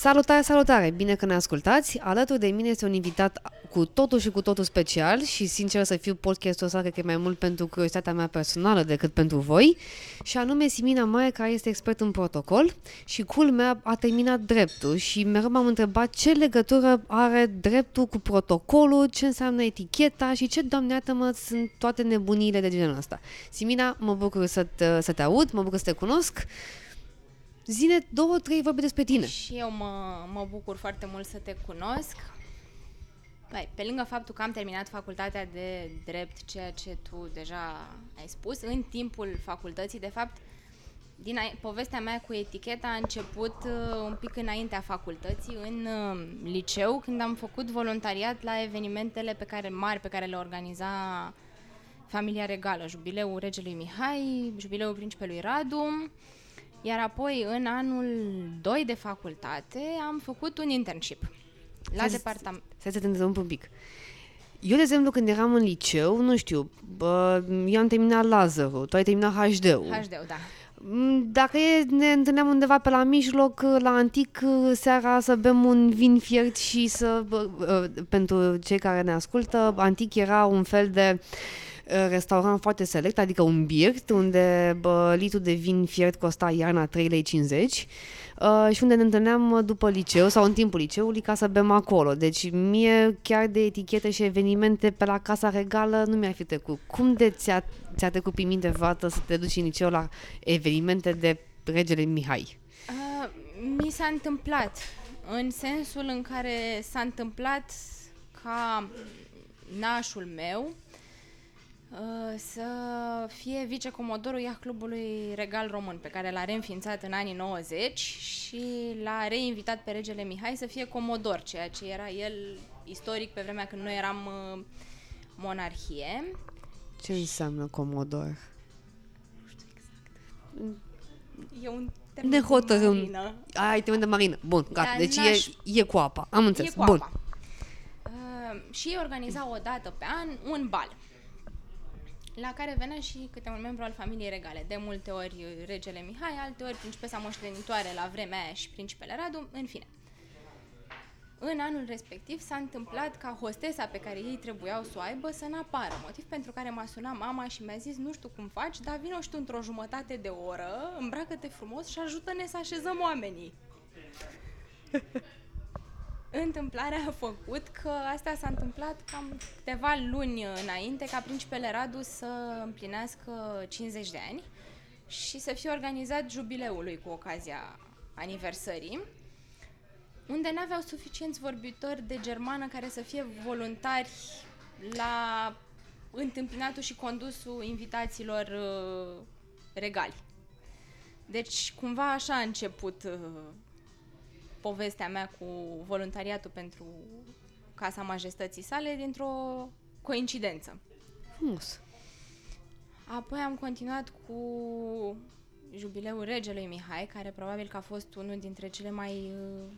Salutare, salutare! Bine că ne ascultați! Alături de mine este un invitat cu totul și cu totul special și sincer să fiu podcastul ăsta cred că e mai mult pentru curiozitatea mea personală decât pentru voi și anume Simina Maie care este expert în protocol și culmea a terminat dreptul și mereu m-am întrebat ce legătură are dreptul cu protocolul, ce înseamnă eticheta și ce, doamne mă sunt toate nebunile de genul ăsta. Simina, mă bucur să te, să te aud, mă bucur să te cunosc Zine două, trei vorbe despre tine. Și eu mă, mă bucur foarte mult să te cunosc. Băi, pe lângă faptul că am terminat facultatea de drept, ceea ce tu deja ai spus, în timpul facultății, de fapt, din a, povestea mea cu eticheta a început uh, un pic înaintea facultății, în uh, liceu, când am făcut voluntariat la evenimentele pe care mari pe care le organiza familia regală, jubileul regelui Mihai, jubileul principelui Radu, iar apoi, în anul 2 de facultate, am făcut un internship la departament. Să te întrerup un pic. Eu, de exemplu, când eram în liceu, nu știu, bă, eu am terminat Lazarul, tu ai terminat HD-ul. HD-ul, da. Mm, dacă e, ne întâlneam undeva pe la mijloc, la antic, seara să bem un vin fiert și să, pentru cei care ne ascultă, antic era un fel de uh, Uh, restaurant foarte select, adică un birt, unde bă, litru de vin fiert costa iarna 3,50 lei uh, și unde ne întâlneam după liceu sau în timpul liceului ca să bem acolo. Deci mie chiar de etichete și evenimente pe la Casa Regală nu mi-a fi trecut. Cum de ți-a, ți-a trecut pe minte vreodată să te duci în liceu la evenimente de regele Mihai? Uh, mi s-a întâmplat în sensul în care s-a întâmplat ca nașul meu Uh, să fie vicecomodorul Iah Clubului Regal Român, pe care l-a reînființat în anii 90 și l-a reinvitat pe regele Mihai să fie comodor, ceea ce era el istoric pe vremea când noi eram uh, monarhie. Ce înseamnă comodor? Nu știu exact. E un termen ne de marină. Ai termen de marină. Bun, gata. Dar deci e, e cu apa. Am înțeles. E cu Bun. apa. Uh, și organiza o dată pe an un bal la care venea și câte un membru al familiei regale. De multe ori regele Mihai, alte ori principesa moștenitoare la vremea aia și principele Radu, în fine. În anul respectiv s-a întâmplat ca hostesa pe care ei trebuiau să o aibă să n-apară, motiv pentru care m-a sunat mama și mi-a zis nu știu cum faci, dar vino și tu într-o jumătate de oră, îmbracă-te frumos și ajută-ne să așezăm oamenii. Întâmplarea a făcut că asta s-a întâmplat cam câteva luni înainte ca principele Radu să împlinească 50 de ani și să fie organizat jubileul lui cu ocazia aniversării, unde nu aveau suficienți vorbitori de germană care să fie voluntari la întâmpinatul și condusul invitațiilor uh, regali. Deci, cumva așa a început uh, povestea mea cu voluntariatul pentru Casa Majestății sale dintr-o coincidență. Frumos. Apoi am continuat cu jubileul regelui Mihai, care probabil că a fost unul dintre cele mai uh,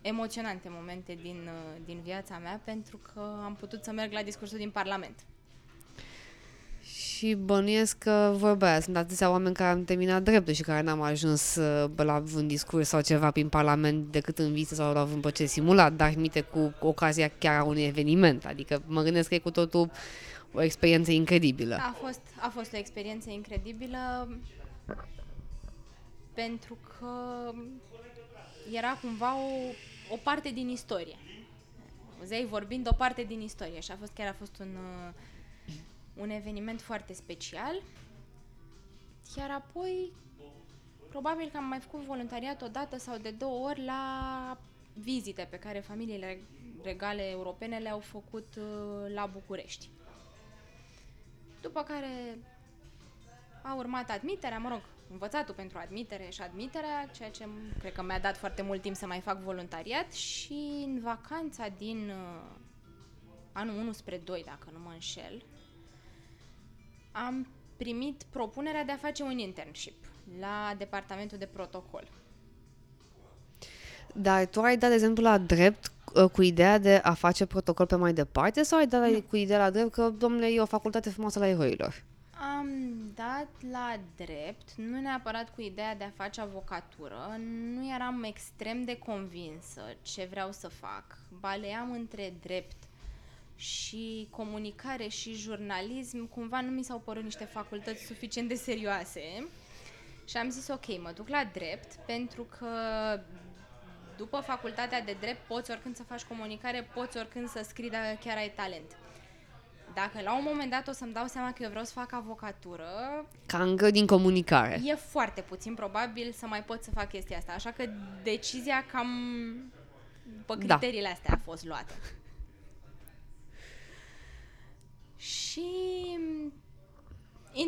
emoționante momente din, uh, din viața mea, pentru că am putut să merg la discursul din Parlament și bănuiesc că vorba sunt atâția oameni care au terminat dreptul și care n-am ajuns uh, la un discurs sau ceva prin Parlament decât în viță sau la un proces simulat, dar mite cu ocazia chiar a unui eveniment. Adică mă gândesc că e cu totul o experiență incredibilă. A fost, a fost o experiență incredibilă pentru că era cumva o, o parte din istorie. Zei vorbind o parte din istorie și a fost chiar a fost un uh, un eveniment foarte special. Iar apoi, probabil că am mai făcut voluntariat o dată sau de două ori la vizite pe care familiile regale europene le-au făcut uh, la București. După care a urmat admiterea, mă rog, învățatul pentru admitere și admiterea, ceea ce cred că mi-a dat foarte mult timp să mai fac voluntariat și în vacanța din uh, anul 1 spre 2, dacă nu mă înșel, am primit propunerea de a face un internship la departamentul de protocol. Dar tu ai dat, de exemplu, la drept uh, cu ideea de a face protocol pe mai departe sau ai dat nu. cu ideea la drept că, domnule, e o facultate frumoasă la eroilor? Am dat la drept, nu neapărat cu ideea de a face avocatură, nu eram extrem de convinsă ce vreau să fac. Baleam între drept și comunicare și jurnalism, cumva nu mi s-au părut niște facultăți suficient de serioase. Și am zis, ok, mă duc la drept, pentru că după facultatea de drept poți oricând să faci comunicare, poți oricând să scrii dacă chiar ai talent. Dacă la un moment dat o să-mi dau seama că eu vreau să fac avocatură, Ca încă din comunicare. e foarte puțin probabil să mai pot să fac chestia asta. Așa că decizia cam pe Da. criteriile astea a fost luată. Și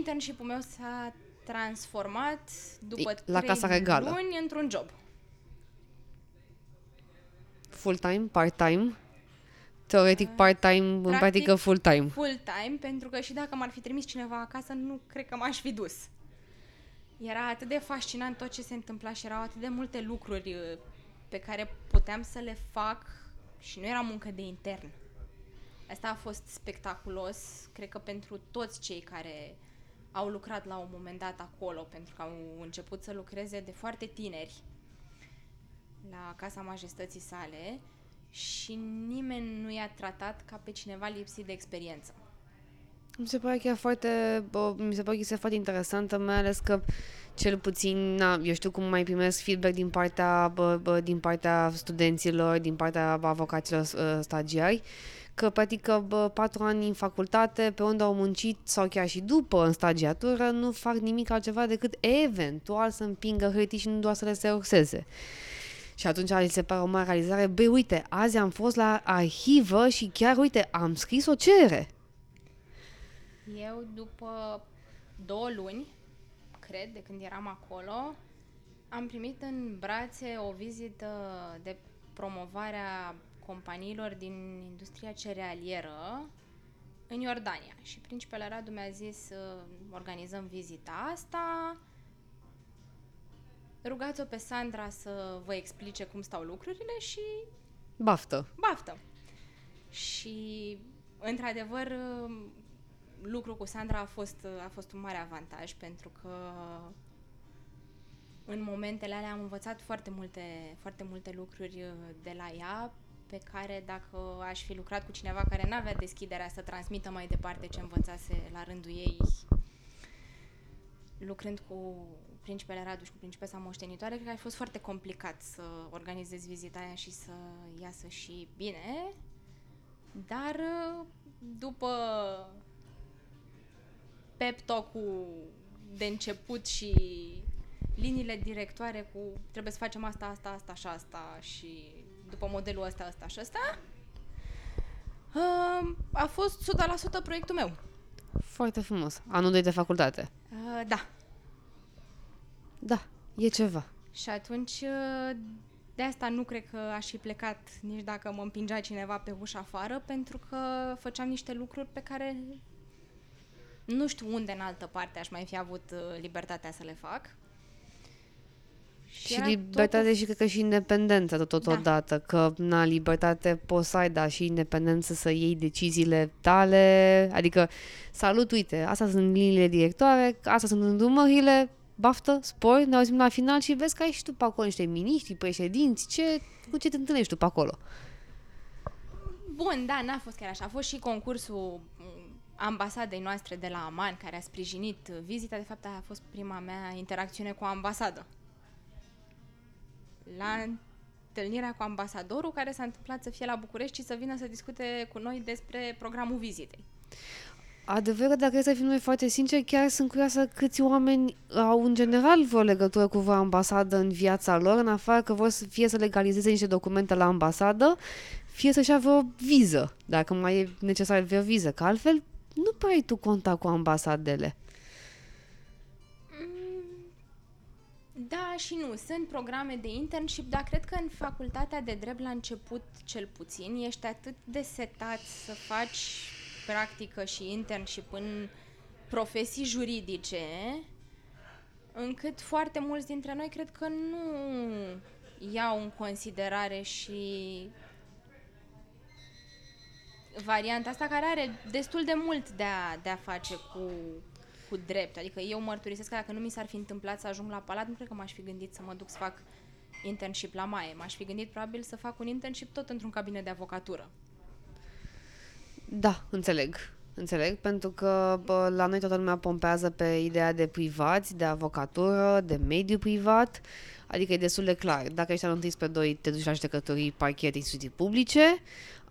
internship-ul meu s-a transformat după La trei Casa Regală. luni într-un job. Full-time, part-time? Teoretic part-time, în Practic, practică full-time. Full-time, pentru că și dacă m-ar fi trimis cineva acasă, nu cred că m-aș fi dus. Era atât de fascinant tot ce se întâmpla și erau atât de multe lucruri uh, pe care puteam să le fac și nu era muncă de intern. Asta a fost spectaculos, cred că pentru toți cei care au lucrat la un moment dat acolo, pentru că au început să lucreze de foarte tineri la Casa Majestății sale și nimeni nu i-a tratat ca pe cineva lipsit de experiență. Mi se pare chiar foarte, bă, mi se pare că este foarte interesantă, mai ales că cel puțin, na, eu știu cum mai primesc feedback din partea, bă, bă, din partea studenților, din partea avocaților uh, stagiari, că practic că, bă, patru ani în facultate, pe unde au muncit sau chiar și după în stagiatură, nu fac nimic altceva decât eventual să împingă hârtii și nu doar să le seroxeze. Și atunci li se pare o mare realizare, băi, uite, azi am fost la arhivă și chiar, uite, am scris o cerere. Eu, după două luni, cred, de când eram acolo, am primit în brațe o vizită de promovare a companiilor din industria cerealieră în Iordania. Și principele Radu mi-a zis să organizăm vizita asta. Rugați-o pe Sandra să vă explice cum stau lucrurile și Baftă. baftă. Și, într-adevăr, lucru cu Sandra a fost, a fost un mare avantaj pentru că în momentele alea am învățat foarte multe, foarte multe lucruri uh, de la ea pe care dacă aș fi lucrat cu cineva care n-avea deschiderea să transmită mai departe ce învățase la rândul ei, lucrând cu principele Raduș și cu principesa moștenitoare, cred că a fost foarte complicat să organizez vizita aia și să iasă și bine. Dar uh, după pep talk-ul de început și liniile directoare cu trebuie să facem asta, asta, asta și asta și după modelul ăsta, ăsta și ăsta, uh, a fost 100% proiectul meu. Foarte frumos. Anul 2 de facultate. Uh, da. Da, e ceva. Și atunci, uh, de asta nu cred că aș fi plecat nici dacă mă împingea cineva pe ușa afară, pentru că făceam niște lucruri pe care nu știu unde în altă parte aș mai fi avut uh, libertatea să le fac. Și era libertate totul- și cred că și independență totodată, că na, libertate poți să ai, dar și independență să iei deciziile tale, adică salut, uite, astea sunt liniile directoare, astea sunt îndrumările, baftă, spor, ne auzim la final și vezi că ai și tu pe acolo niște miniștri, președinți, ce, cu ce te întâlnești tu pe acolo. Bun, da, n-a fost chiar așa. A fost și concursul m, ambasadei noastre de la Aman, care a sprijinit vizita. De fapt, a fost prima mea interacțiune cu o ambasadă. La întâlnirea cu ambasadorul, care s-a întâmplat să fie la București și să vină să discute cu noi despre programul vizitei. Adevărul, dacă să fim noi foarte sinceri, chiar sunt curioasă câți oameni au în general vreo legătură cu vreo ambasadă în viața lor, în afară că vor să fie să legalizeze niște documente la ambasadă, fie să-și ia vreo viză, dacă mai e necesar vreo viză, că altfel nu prea ai tu contact cu ambasadele. Da și nu. Sunt programe de internship, dar cred că în facultatea de drept, la început cel puțin, ești atât de setat să faci practică și internship în profesii juridice, încât foarte mulți dintre noi cred că nu iau în considerare și varianta asta care are destul de mult de a, de a face cu cu drept. Adică eu mărturisesc că dacă nu mi s-ar fi întâmplat să ajung la palat, nu cred că m-aș fi gândit să mă duc să fac internship la Maie. M-aș fi gândit probabil să fac un internship tot într-un cabinet de avocatură. Da, înțeleg. Înțeleg, pentru că bă, la noi toată lumea pompează pe ideea de privați, de avocatură, de mediu privat, adică e destul de clar. Dacă ești anul 1 spre 2, te duci la judecătorii, parchet, instituții publice,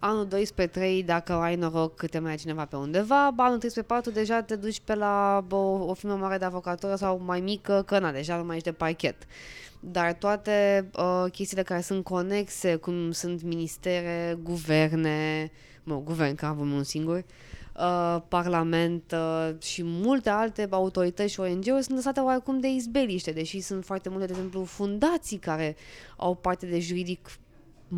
anul 2 spre 3, dacă ai noroc, te mai cineva pe undeva, ba, anul 3 spre 4, deja te duci pe la bă, o, o firmă mare de avocatură sau mai mică, că na, deja nu mai ești de parchet. Dar toate uh, chestiile care sunt conexe, cum sunt ministere, guverne, mă, guvern, că avem un singur, uh, parlament uh, și multe alte autorități și ONG-uri sunt lăsate oarecum de izbeliște, deși sunt foarte multe, de exemplu, fundații care au parte de juridic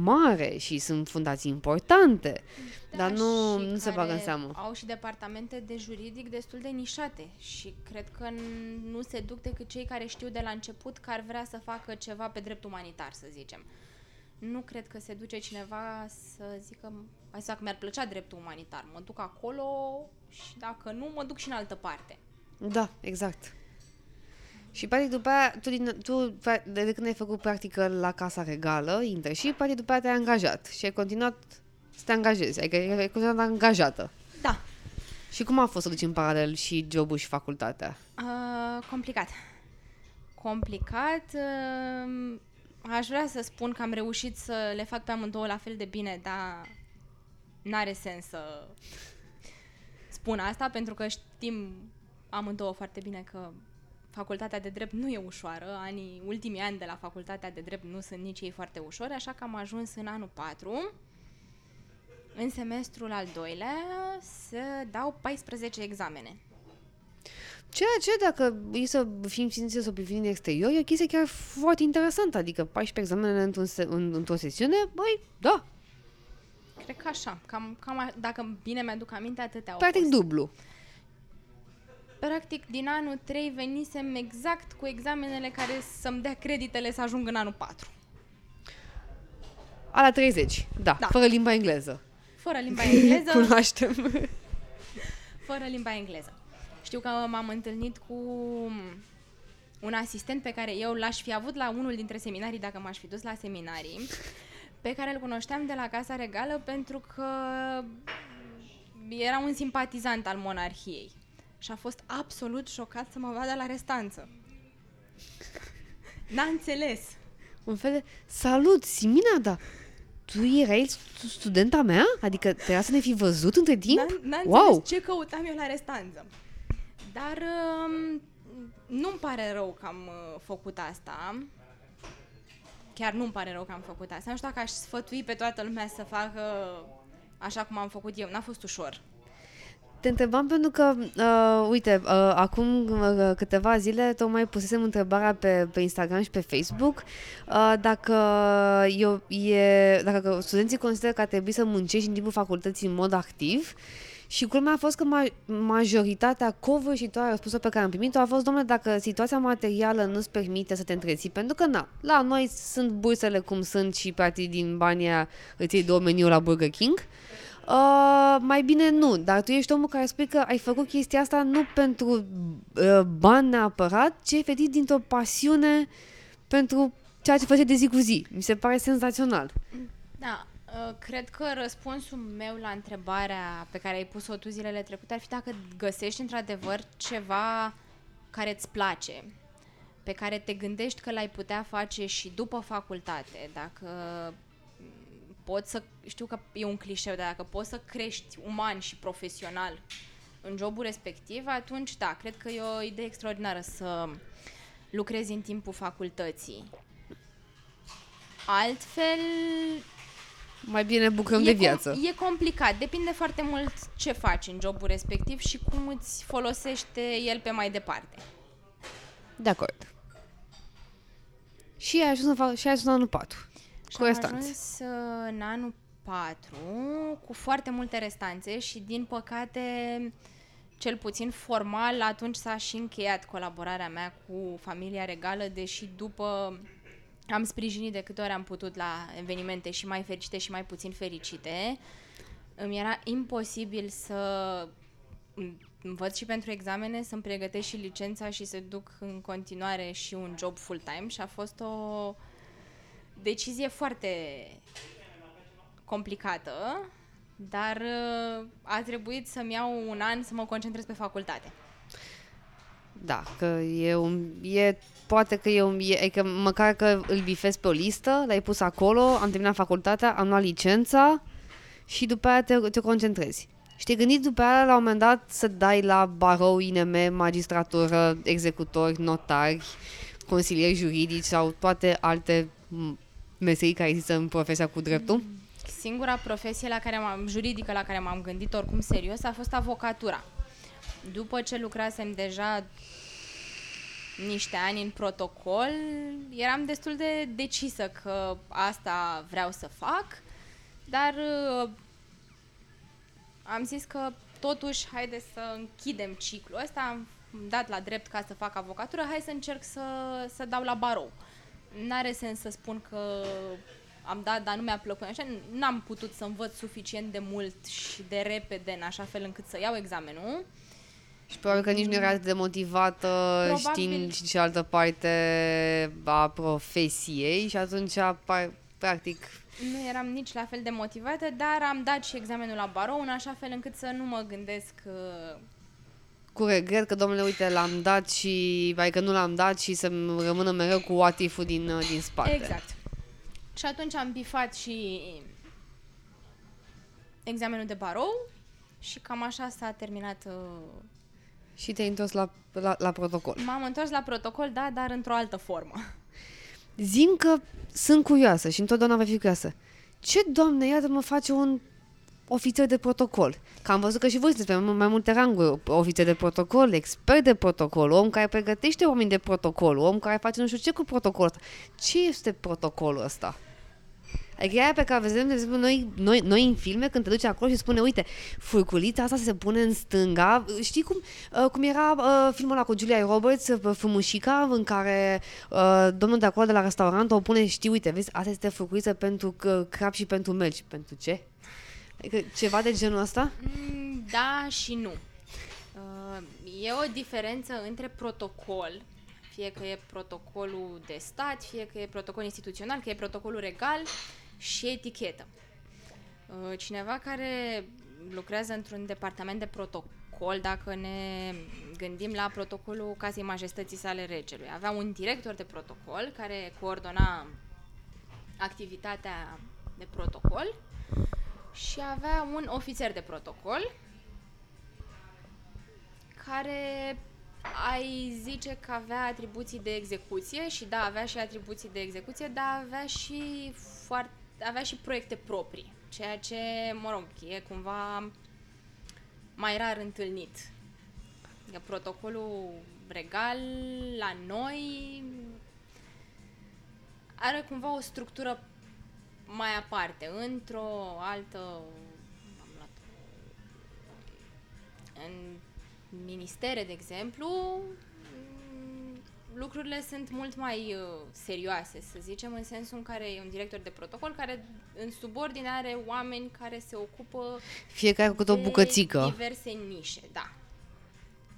mare și sunt fundații importante, Da, dar nu, și nu se care bagă în seamă. Au și departamente de juridic destul de nișate și cred că n- nu se duc decât cei care știu de la început că ar vrea să facă ceva pe drept umanitar, să zicem. Nu cred că se duce cineva să zică, hai să fac, mi-ar plăcea dreptul umanitar, mă duc acolo și dacă nu, mă duc și în altă parte. Da, exact. Și practic după aia, tu, din, tu pra- de, de când ai făcut practică la Casa Regală, internship, practic după aia te-ai angajat și ai continuat să te angajezi, adică ai continuat angajată. Da, Și cum a fost să duci în paralel și jobul și facultatea? Uh, complicat. Complicat. Uh, aș vrea să spun că am reușit să le fac pe amândouă la fel de bine, dar n-are sens să spun asta, pentru că știm amândouă foarte bine că facultatea de drept nu e ușoară. Anii, ultimii ani de la facultatea de drept nu sunt nici ei foarte ușori, așa că am ajuns în anul 4 în semestrul al doilea să dau 14 examene. Ceea ce, dacă e să fim cinstiți să o privim din exterior, e o chestie chiar foarte interesantă. Adică 14 examene într-un se- în, într-o sesiune, băi, da, Cred că așa, cam, cam a, dacă bine mi-aduc aminte, atâtea au practic fost. dublu. Practic, din anul 3 venisem exact cu examenele care să-mi dea creditele să ajung în anul 4. A la 30, da, Da. fără limba engleză. Fără limba engleză, Cunoaștem. fără limba engleză. Știu că m-am întâlnit cu un asistent pe care eu l-aș fi avut la unul dintre seminarii dacă m-aș fi dus la seminarii, pe care îl cunoșteam de la Casa Regală pentru că era un simpatizant al monarhiei. Și a fost absolut șocat să mă vadă la restanță. N-a înțeles. Un fel de, salut, Simina, da, tu erai stu- studenta mea? Adică trebuia să ne fi văzut între timp? N-a, n-a înțeles wow! ce căutam eu la restanță. Dar um, nu-mi pare rău că am uh, făcut asta. Chiar nu-mi pare rău că am făcut asta. Nu știu dacă aș sfătui pe toată lumea să facă așa cum am făcut eu. N-a fost ușor. Te întrebam pentru că, uh, uite, uh, acum uh, câteva zile tocmai pusesem întrebarea pe, pe Instagram și pe Facebook uh, dacă, eu, e, dacă studenții consideră că ar trebui să muncești în timpul facultății în mod activ și culmea a fost că ma- majoritatea covârșitoare răspunsul pe care am primit-o a fost, domnule, dacă situația materială nu-ți permite să te întreții, pentru că, na, la noi sunt bursele cum sunt și practic din banii aia îți iei două meniu la Burger King, Uh, mai bine nu, dar tu ești omul care spui că ai făcut chestia asta nu pentru uh, bani neapărat, ci efectiv dintr-o pasiune pentru ceea ce face de zi cu zi. Mi se pare senzațional. Da, uh, cred că răspunsul meu la întrebarea pe care ai pus-o tu zilele trecute ar fi dacă găsești într-adevăr ceva care îți place, pe care te gândești că l-ai putea face și după facultate, dacă poți să, știu că e un clișeu, dar dacă poți să crești uman și profesional în jobul respectiv, atunci da, cred că e o idee extraordinară să lucrezi în timpul facultății. Altfel, Mai bine bucurăm e, de viață. Com- e complicat, depinde foarte mult ce faci în jobul respectiv și cum îți folosește el pe mai departe. De acord. Și ai ajuns, în fa- și ai ajuns în anul 4. Și Cu am restanțe. ajuns uh, în anul 4 cu foarte multe restanțe și din păcate cel puțin formal atunci s-a și încheiat colaborarea mea cu familia regală, deși după am sprijinit de câte ori am putut la evenimente și mai fericite și mai puțin fericite. Îmi era imposibil să învăț și pentru examene, să-mi pregătesc și licența și să duc în continuare și un job full-time și a fost o decizie foarte complicată, dar uh, a trebuit să-mi iau un an să mă concentrez pe facultate. Da, că e un... E, poate că e un... E, că măcar că îl bifezi pe o listă, l-ai pus acolo, am terminat facultatea, am luat licența și după aia te, te concentrezi. Și te gândit după aia la un moment dat să dai la barou, INM, magistratură, executori, notari, consilieri juridici sau toate alte meserii care există în profesia cu dreptul? Singura profesie la care m-am, juridică la care m-am gândit oricum serios a fost avocatura. După ce lucrasem deja niște ani în protocol, eram destul de decisă că asta vreau să fac, dar uh, am zis că totuși haide să închidem ciclul ăsta, am dat la drept ca să fac avocatură, hai să încerc să, să dau la barou. N-are sens să spun că am dat, dar nu mi-a plăcut așa, n-am putut să învăț suficient de mult și de repede în așa fel încât să iau examenul. Și probabil că nici nu era de motivată probabil... știind și cealaltă parte a profesiei și atunci, practic... Nu eram nici la fel de motivată, dar am dat și examenul la barou în așa fel încât să nu mă gândesc uh, cu regret că, domnule, uite, l-am dat și, vai că nu l-am dat și să rămână mereu cu what din, uh, din spate. Exact. Și atunci am bifat și examenul de barou și cam așa s-a terminat uh, și te-ai întors la, la, la protocol. M-am întors la protocol, da, dar într-o altă formă. Zim că sunt curioasă și întotdeauna voi fi curioasă. Ce, doamne, iată mă face un ofițer de protocol? Că am văzut că și voi sunteți pe mai multe ranguri. Ofițer de protocol, expert de protocol, om care pregătește oameni de protocol, om care face nu știu ce cu protocolul ăsta. Ce este protocolul ăsta? Adică aia pe care vedem, de exemplu, noi, noi, noi în filme, când te duci acolo și spune, uite, furculița asta se pune în stânga. Știi cum, uh, cum era uh, filmul ăla cu Julia Roberts, uh, Frumușica, în care uh, domnul de acolo de la restaurant o pune, știi, uite, vezi, asta este furculiță pentru crab și pentru melci. Pentru ce? Adică ceva de genul ăsta? Mm, da și nu. Uh, e o diferență între protocol, fie că e protocolul de stat, fie că e protocol instituțional, că e protocolul regal și etichetă. Uh, cineva care lucrează într-un departament de protocol, dacă ne gândim la protocolul Casei Majestății sale regelui, avea un director de protocol care coordona activitatea de protocol și avea un ofițer de protocol care ai zice că avea atribuții de execuție și da, avea și atribuții de execuție, dar avea și foarte, avea și proiecte proprii, ceea ce, mă rog, e cumva mai rar întâlnit. Adică protocolul regal la noi are cumva o structură mai aparte, într-o altă am luat, în ministere, de exemplu, mm, lucrurile sunt mult mai uh, serioase, să zicem, în sensul în care e un director de protocol care în subordine are oameni care se ocupă fiecare cu o bucățică. diverse nișe, da.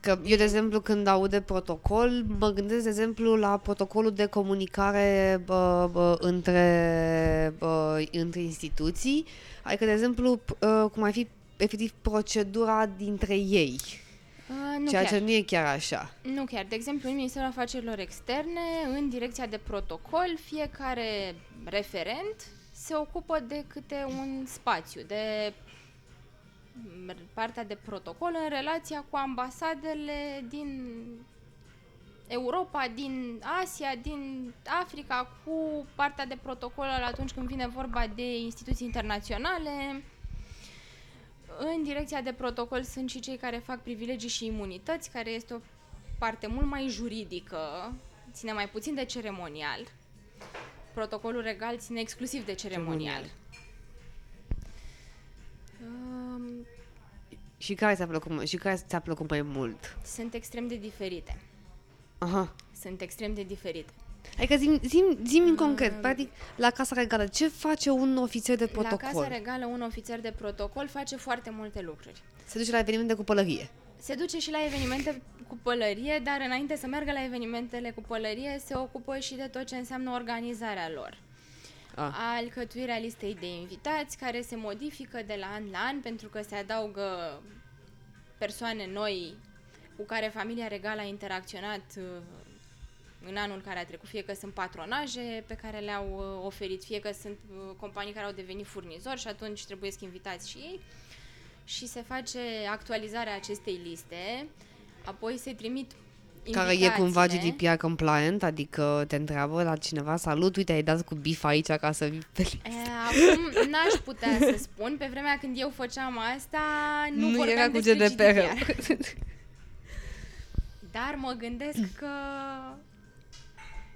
Că eu, de exemplu, când aud de protocol, mă gândesc, de exemplu, la protocolul de comunicare bă, bă, între, bă, între instituții, adică, de exemplu, bă, cum ar fi efectiv procedura dintre ei. Uh, nu Ceea chiar. ce nu e chiar așa. Nu chiar. De exemplu, în Ministerul Afacerilor Externe, în direcția de protocol, fiecare referent se ocupă de câte un spațiu, de partea de protocol în relația cu ambasadele din Europa, din Asia, din Africa, cu partea de protocol atunci când vine vorba de instituții internaționale, în direcția de protocol sunt și cei care fac privilegii și imunități, care este o parte mult mai juridică, ține mai puțin de ceremonial. Protocolul regal ține exclusiv de ceremonial. Um, și care ți-a plăcut, și care ți-a plăcut mai mult? Sunt extrem de diferite. Aha. Sunt extrem de diferite. Adică zim, zim, zim în concret, uh, practic, la Casa Regală, ce face un ofițer de protocol? La Casa Regală, un ofițer de protocol face foarte multe lucruri. Se duce la evenimente cu pălărie. Se duce și la evenimente cu pălărie, dar înainte să meargă la evenimentele cu pălărie, se ocupă și de tot ce înseamnă organizarea lor. Ah. Alcătuirea listei de invitați, care se modifică de la an la an, pentru că se adaugă persoane noi cu care familia regală a interacționat uh, în anul care a trecut, fie că sunt patronaje pe care le-au uh, oferit, fie că sunt uh, companii care au devenit furnizori și atunci trebuie să invitați și ei. Și se face actualizarea acestei liste, apoi se trimit Care e cumva invitațiile. GDPR compliant, adică te întreabă la cineva, salut, uite, ai dat cu bif aici ca să vii pe E, acum n-aș putea să spun, pe vremea când eu făceam asta, nu, Nu vorbeam era cu despre GDPR. Dar mă gândesc că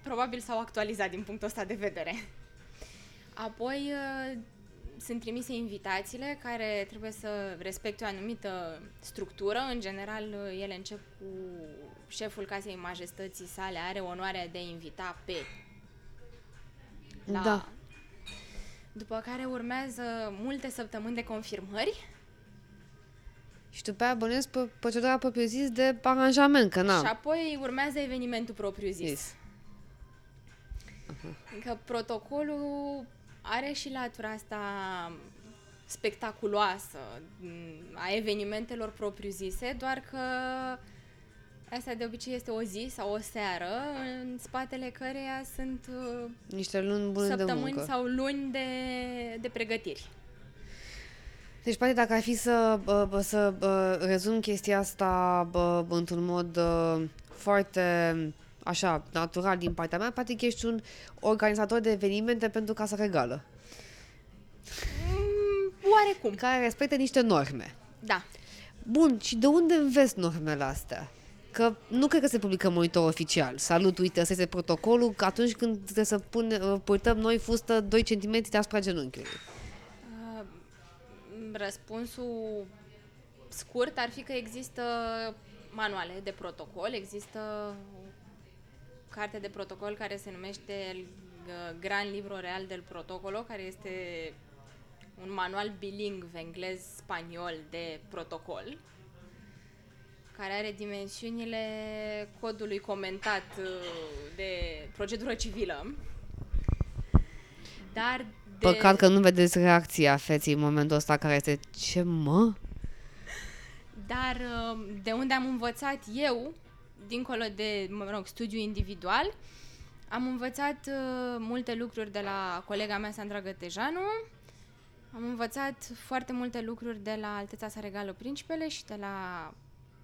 probabil s-au actualizat din punctul ăsta de vedere. Apoi uh, sunt trimise invitațiile care trebuie să respecte o anumită structură. În general, uh, ele încep cu șeful casei majestății sale are onoarea de a invita pe Da. După care urmează multe săptămâni de confirmări Și după aia bănuiesc pe procedura propriu-zis de aranjament, că na. și apoi urmează evenimentul propriu-zis. Zis. Că protocolul are și latura asta spectaculoasă m, a evenimentelor propriu-zise, doar că asta de obicei este o zi sau o seară în spatele căreia sunt uh, Niște luni bune de săptămâni muncă. sau luni de, de pregătiri. Deci, poate dacă ar fi să, bă, bă, să bă, rezum chestia asta bă, bă, într-un mod uh, foarte așa, natural din partea mea, practic ești un organizator de evenimente pentru Casa Regală, Mm, oarecum. care respectă niște norme. Da. Bun, și de unde înveți normele astea? Că nu cred că se publică în monitor oficial. Salut, uite, ăsta este protocolul, că atunci când trebuie să pune, uh, purtăm noi fustă 2 cm deasupra genunchiului. Uh, Răspunsul scurt ar fi că există manuale de protocol, există o carte de protocol care se numește El uh, Gran Libro Real del Protocolo, care este un manual bilingv englez-spaniol de protocol, care are dimensiunile codului comentat uh, de procedură civilă. Dar de... Păcat că nu vedeți reacția feții în momentul ăsta care este ce mă? Dar uh, de unde am învățat eu, dincolo de, mă rog, studiu individual, am învățat uh, multe lucruri de la colega mea, Sandra Gătejanu, am învățat foarte multe lucruri de la Alteța sa Regală Principele și de la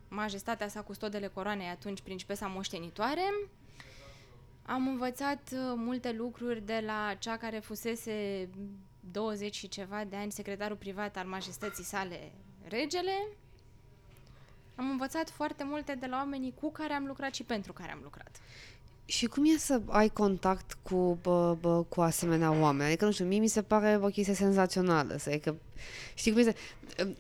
majestatea sa custodele coroanei, atunci principesa moștenitoare. Am învățat uh, multe lucruri de la cea care fusese 20 și ceva de ani secretarul privat al majestății sale, regele. Am învățat foarte multe de la oamenii cu care am lucrat și pentru care am lucrat. Și cum e să ai contact cu, bă, bă, cu asemenea oameni? Adică, nu știu, mie mi se pare o chestie senzațională. Să, adică, știi cum este?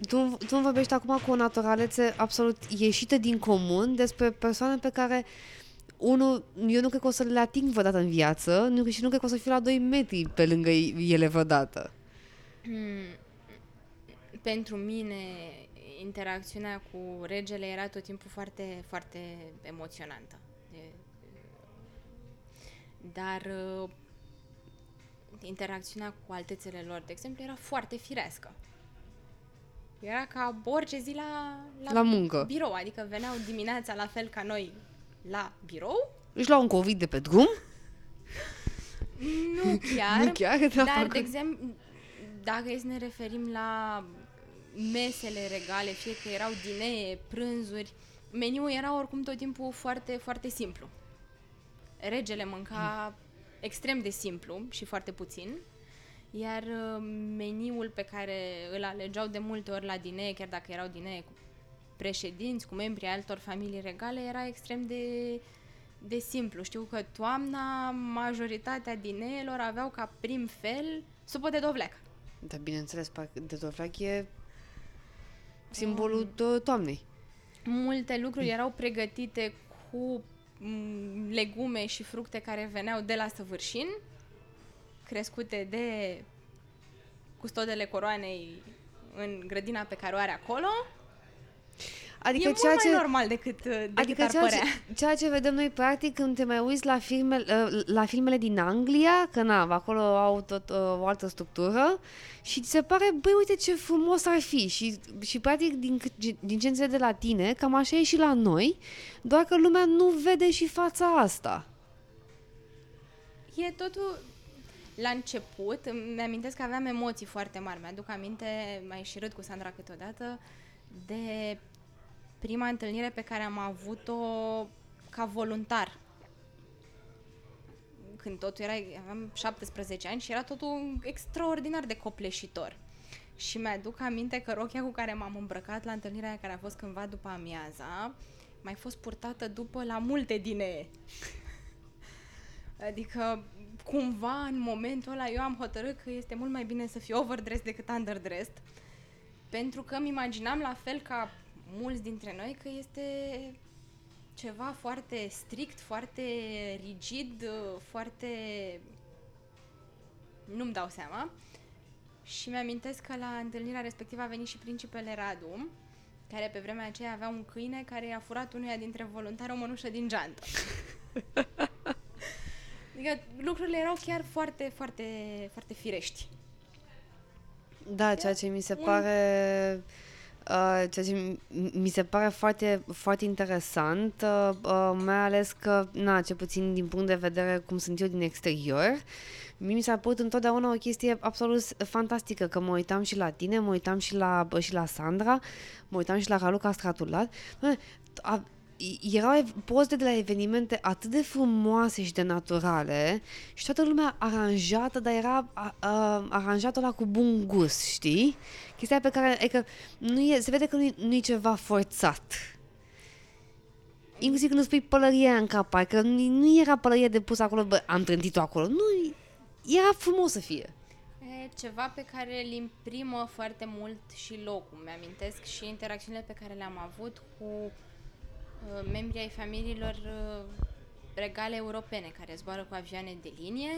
Tu, tu îmi vorbești acum cu o naturalețe absolut ieșită din comun despre persoane pe care unul, eu nu cred că o să le ating vreodată în viață nu, și nu cred că o să fiu la 2 metri pe lângă ele vreodată. Pentru mine, interacțiunea cu regele era tot timpul foarte, foarte emoționantă. E- Dar uh, interacțiunea cu altețele lor, de exemplu, era foarte firească. Era ca orice zi la, La muncă. birou, adică veneau dimineața la fel ca noi la birou. Își luau un COVID de pe drum? Nu chiar, Nu chiar? Da, dar, fac- de exemplu, dacă e să ne referim la mesele regale, fie că erau dinee, prânzuri, meniul era oricum tot timpul foarte, foarte simplu. Regele mânca extrem de simplu și foarte puțin, iar uh, meniul pe care îl alegeau de multe ori la dinee, chiar dacă erau dinee cu președinți, cu membrii altor familii regale, era extrem de, de simplu. Știu că toamna majoritatea dineelor aveau ca prim fel supă de dovleac. Dar bineînțeles, parcă de dovleac e simbolul to- toamnei. Multe lucruri erau pregătite cu mm, legume și fructe care veneau de la săvârșin, crescute de custodele coroanei în grădina pe care o are acolo. Adică e ceea mult mai ce- normal decât, decât Adică ar ceea părea. ce, ceea ce vedem noi practic când te mai uiți la, filme, la filmele din Anglia, că na, acolo au tot uh, o altă structură și ți se pare, băi, uite ce frumos ar fi și, și practic din, cât- din ce înțeleg de la tine, cam așa e și la noi, doar că lumea nu vede și fața asta. E totul... La început, îmi amintesc că aveam emoții foarte mari. Mi-aduc aminte, mai și râd cu Sandra câteodată, de prima întâlnire pe care am avut-o ca voluntar. Când totul era, aveam 17 ani și era totul extraordinar de copleșitor. Și mi-aduc aminte că rochia cu care m-am îmbrăcat la întâlnirea aia care a fost cândva după amiaza, mai fost purtată după la multe dinee. Adică, cumva, în momentul ăla, eu am hotărât că este mult mai bine să fiu overdressed decât underdressed, pentru că îmi imaginam la fel ca mulți dintre noi că este ceva foarte strict, foarte rigid, foarte... Nu-mi dau seama. Și mi-amintesc că la întâlnirea respectivă a venit și principele Radu, care pe vremea aceea avea un câine care i-a furat unuia dintre voluntari o mănușă din geantă. Adică lucrurile erau chiar foarte, foarte, foarte firești. Da, ceea ce mi se un- pare uh, ceea ce mi- mi se pare foarte, foarte interesant, uh, uh, mai ales că, na, ce puțin din punct de vedere cum sunt eu din exterior, mie mi s-a părut întotdeauna o chestie absolut fantastică, că mă uitam și la tine, mă uitam și la, și la Sandra, mă uitam și la Raluca Stratulat, Doamne, a, erau ev- poze de la evenimente atât de frumoase și de naturale și toată lumea aranjată, dar era a, a, aranjată la cu bun gust, știi? Chestia pe care, adică, nu e, se vede că nu e, nu e ceva forțat. Inclusiv când îți pui pălăria în cap, că nu, nu era pălărie de pus acolo, bă, am trântit-o acolo. Nu, era frumos să fie. E ceva pe care îl imprimă foarte mult și locul. Mi-amintesc și interacțiunile pe care le-am avut cu uh, membrii ai familiilor uh, regale europene care zboară cu avioane de linie,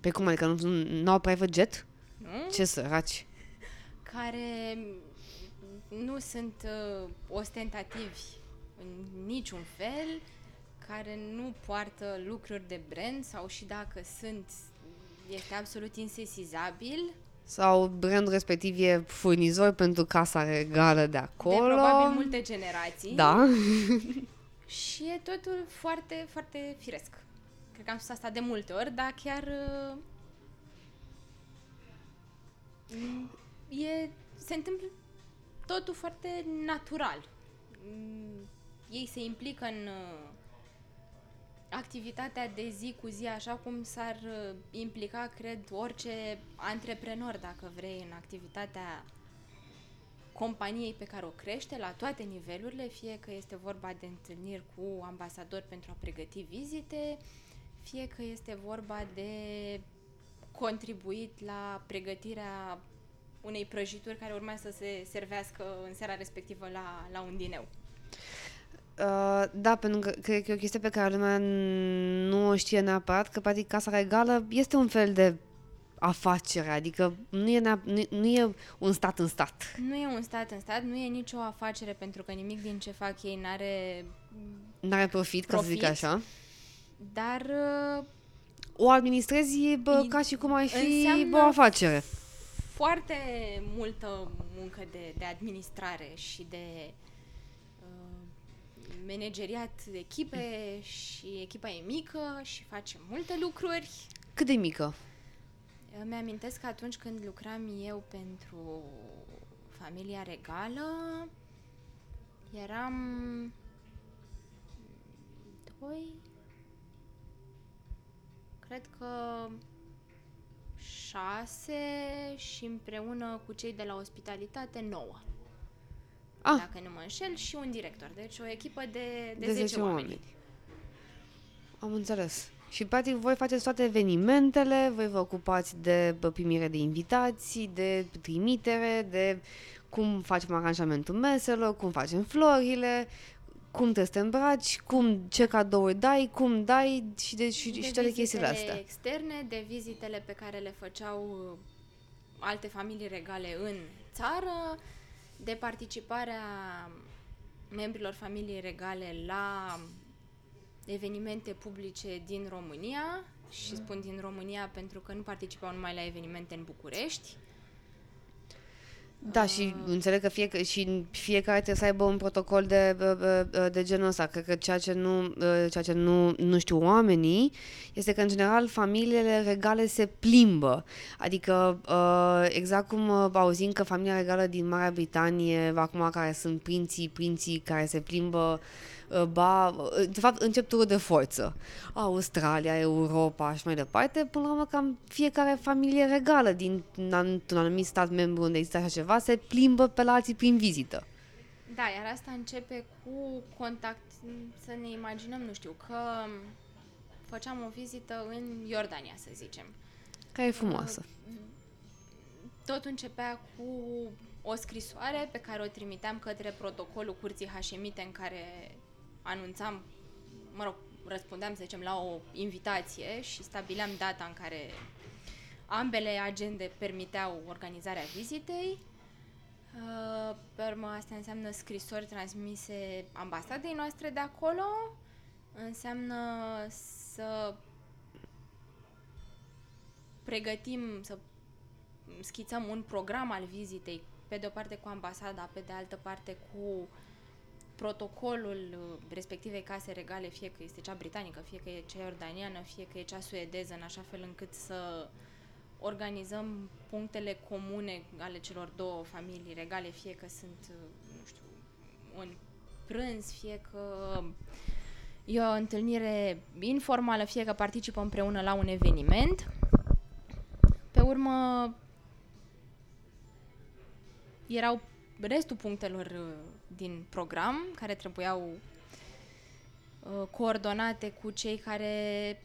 Pe cum, adică nu, nu au private jet? nu? Ce săraci. care nu sunt uh, ostentativi în niciun fel, care nu poartă lucruri de brand sau și dacă sunt, este absolut insesizabil. Sau brandul respectiv e furnizor pentru casa regală de acolo. De probabil multe generații. Da. Și e totul foarte, foarte firesc. Cred că am spus asta de multe ori, dar chiar uh, e, se întâmplă totul foarte natural. Mm, Ei se implică în uh, activitatea de zi cu zi, așa cum s-ar uh, implica, cred, orice antreprenor, dacă vrei, în activitatea companiei pe care o crește la toate nivelurile, fie că este vorba de întâlniri cu ambasadori pentru a pregăti vizite, fie că este vorba de contribuit la pregătirea unei prăjituri care urmează să se servească în seara respectivă la, la un dineu. Uh, da, pentru că cred că e o chestie pe care lumea nu o știe neapărat, că practic Casa Regală este un fel de afacere, adică nu e, neap- nu, nu e un stat în stat. Nu e un stat în stat, nu e nicio afacere pentru că nimic din ce fac ei n-are... N-are profit, ca să zic Profit. așa. Dar uh, O administrezi bă, I- ca și cum ai fi înseamnă- o afacere. foarte multă muncă de, de administrare și de uh, manageriat de echipe și echipa e mică și face multe lucruri. Cât de mică? Îmi amintesc că atunci când lucram eu pentru familia regală, eram doi, cred că șase și împreună cu cei de la ospitalitate nouă. Ah, Dacă nu mă înșel, și un director. Deci o echipă de, de, de 10, 10 oameni. oameni. Am înțeles. Și, practic, voi faceți toate evenimentele, voi vă ocupați de bă, primire de invitații, de trimitere, de cum facem aranjamentul meselor, cum facem florile, cum trebuie să te îmbraci, cum, ce cadouri dai, cum dai și, de, și, de și toate chestiile vizitele astea. externe, de vizitele pe care le făceau uh, alte familii regale în țară, de participarea membrilor familiei regale la evenimente publice din România și spun din România pentru că nu participau numai la evenimente în București, Da, și înțeleg că fie, și fiecare trebuie să aibă un protocol de, de, de genul ăsta. Cred că ceea ce, nu, ceea ce nu, nu știu oamenii este că, în general, familiile regale se plimbă. Adică, exact cum auzim că familia regală din Marea Britanie, acum care sunt prinții, prinții care se plimbă ba, de fapt încep turul de forță. Australia, Europa și mai departe, până la urmă cam fiecare familie regală din un anumit stat membru unde există așa ceva se plimbă pe la alții prin vizită. Da, iar asta începe cu contact, să ne imaginăm, nu știu, că făceam o vizită în Iordania, să zicem. Care e frumoasă. Tot începea cu o scrisoare pe care o trimiteam către protocolul curții Hașemite în care anunțam, mă rog, răspundeam, să zicem, la o invitație și stabileam data în care ambele agende permiteau organizarea vizitei. Uh, pe urmă, asta înseamnă scrisori transmise ambasadei noastre de acolo, înseamnă să pregătim, să schițăm un program al vizitei, pe de o parte cu ambasada, pe de altă parte cu protocolul uh, respectivei case regale, fie că este cea britanică, fie că e cea iordaniană, fie că e cea suedeză, în așa fel încât să organizăm punctele comune ale celor două familii regale, fie că sunt, uh, nu știu, un prânz, fie că e o întâlnire informală, fie că participă împreună la un eveniment. Pe urmă, erau restul punctelor uh, din program, care trebuiau uh, coordonate cu cei care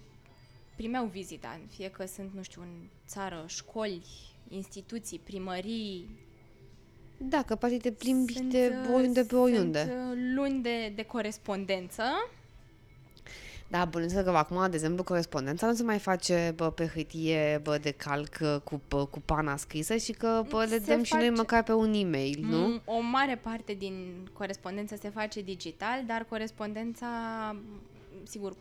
primeau vizita, fie că sunt, nu știu, în țară, școli, instituții, primării. Da, că poate te plimbi sunt, de oriunde pe oriunde. Sunt uh, luni de, de corespondență da, bănuiesc că acum, de exemplu, corespondența nu se mai face bă, pe hârtie bă, de calc cu, bă, cu pana scrisă și că bă, le dăm și noi măcar pe un e-mail, nu? O mare parte din corespondență se face digital, dar corespondența, sigur,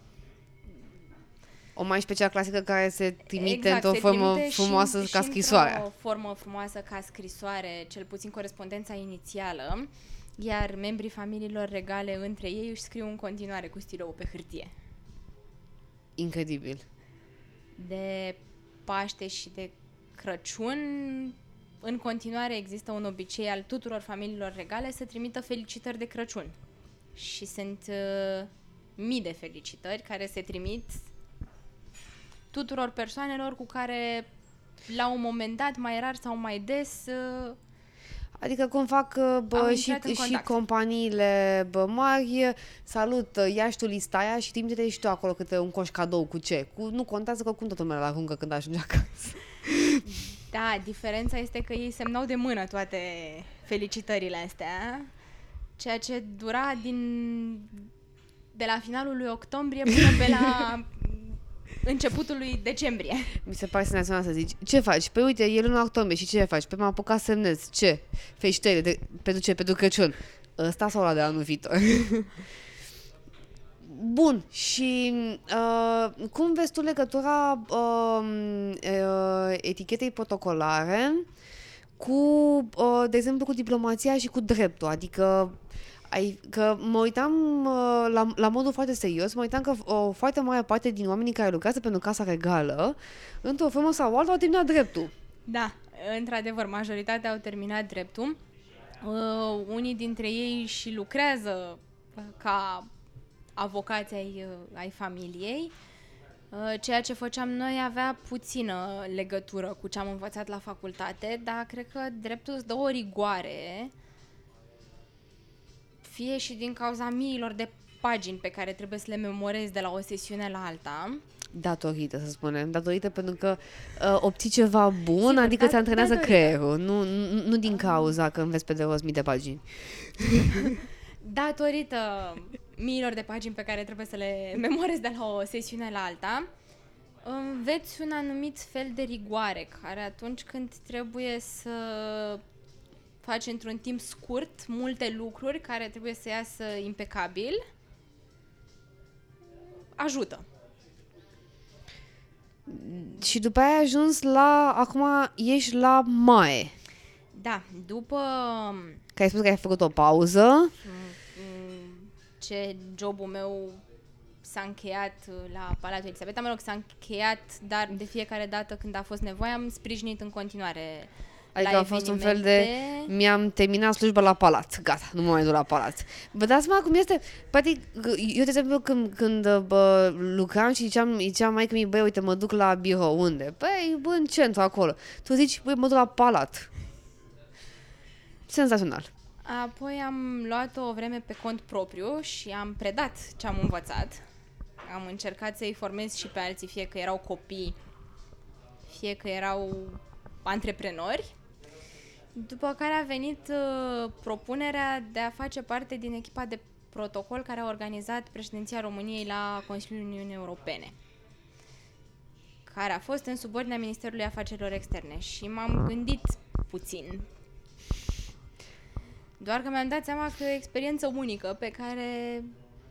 o mai special clasică care se trimite exact, într-o formă frumoasă și, ca scrisoare. o formă frumoasă ca scrisoare, cel puțin corespondența inițială, iar membrii familiilor regale între ei își scriu în continuare cu stilou pe hârtie incredibil. De Paște și de Crăciun, în continuare există un obicei al tuturor familiilor regale să trimită felicitări de Crăciun. Și sunt uh, mii de felicitări care se trimit tuturor persoanelor cu care la un moment dat, mai rar sau mai des, uh, Adică cum fac uh, bă, și, și companiile bă, mari, salut, uh, ia și tu lista aia și trimite și tu acolo câte un coș cadou cu ce. Cu, nu contează că cum toată lumea la aruncă când ajunge acasă. Da, diferența este că ei semnau de mână toate felicitările astea, ceea ce dura din de la finalul lui octombrie până pe la începutul lui decembrie. Mi se pare senzațional să zici, ce faci? Păi uite, e luna octombrie și ce faci? Păi m-am apucat să semnez. Ce? Felicitări. De, pentru ce? Pentru Crăciun. Ăsta sau la de anul viitor? Bun, și uh, cum vezi tu legătura uh, uh, etichetei protocolare cu, uh, de exemplu, cu diplomația și cu dreptul? Adică ai, că mă uitam uh, la, la modul foarte serios, mă uitam că o foarte mare parte din oamenii care lucrează pentru Casa Regală, într-o formă sau alta, au terminat dreptul. Da, într-adevăr, majoritatea au terminat dreptul. Uh, unii dintre ei și lucrează ca avocați ai, uh, ai familiei. Uh, ceea ce făceam noi avea puțină legătură cu ce am învățat la facultate, dar cred că dreptul îți dă o rigoare fie și din cauza miilor de pagini pe care trebuie să le memorezi de la o sesiune la alta. Datorită, să spunem. Datorită pentru că uh, obții ceva bun, Sigur, adică ți antrenează datorită. creierul. Nu, nu, nu din cauza că înveți pe de rost mii de pagini. datorită miilor de pagini pe care trebuie să le memorezi de la o sesiune la alta, înveți un anumit fel de rigoare, care atunci când trebuie să faci într-un timp scurt multe lucruri care trebuie să iasă impecabil, ajută. Și după aia ai ajuns la, acum ești la Mae. Da, după Că ai spus că ai făcut o pauză. mm, ce jobul meu s-a încheiat la Palatul Elisabeta, mă rog, s-a încheiat, dar de fiecare dată când a fost nevoie am sprijinit în continuare Adică la a fost un fel de evenimente. mi-am terminat slujba la palat. Gata, nu mă mai duc la palat. Vă dați seama cum este? Practic, eu de exemplu când, când bă, lucram și ziceam, ziceam mai că mi băi, uite, mă duc la birou. Unde? Păi, bă, în centru, acolo. Tu zici, băi, mă duc la palat. Senzațional. Apoi am luat o vreme pe cont propriu și am predat ce am învățat. Am încercat să-i formez și pe alții, fie că erau copii, fie că erau antreprenori. După care a venit uh, propunerea de a face parte din echipa de protocol care a organizat președinția României la Consiliul Uniunii Europene care a fost în subordinea Ministerului Afacerilor Externe. Și m-am gândit puțin. Doar că mi-am dat seama că e o experiență unică pe care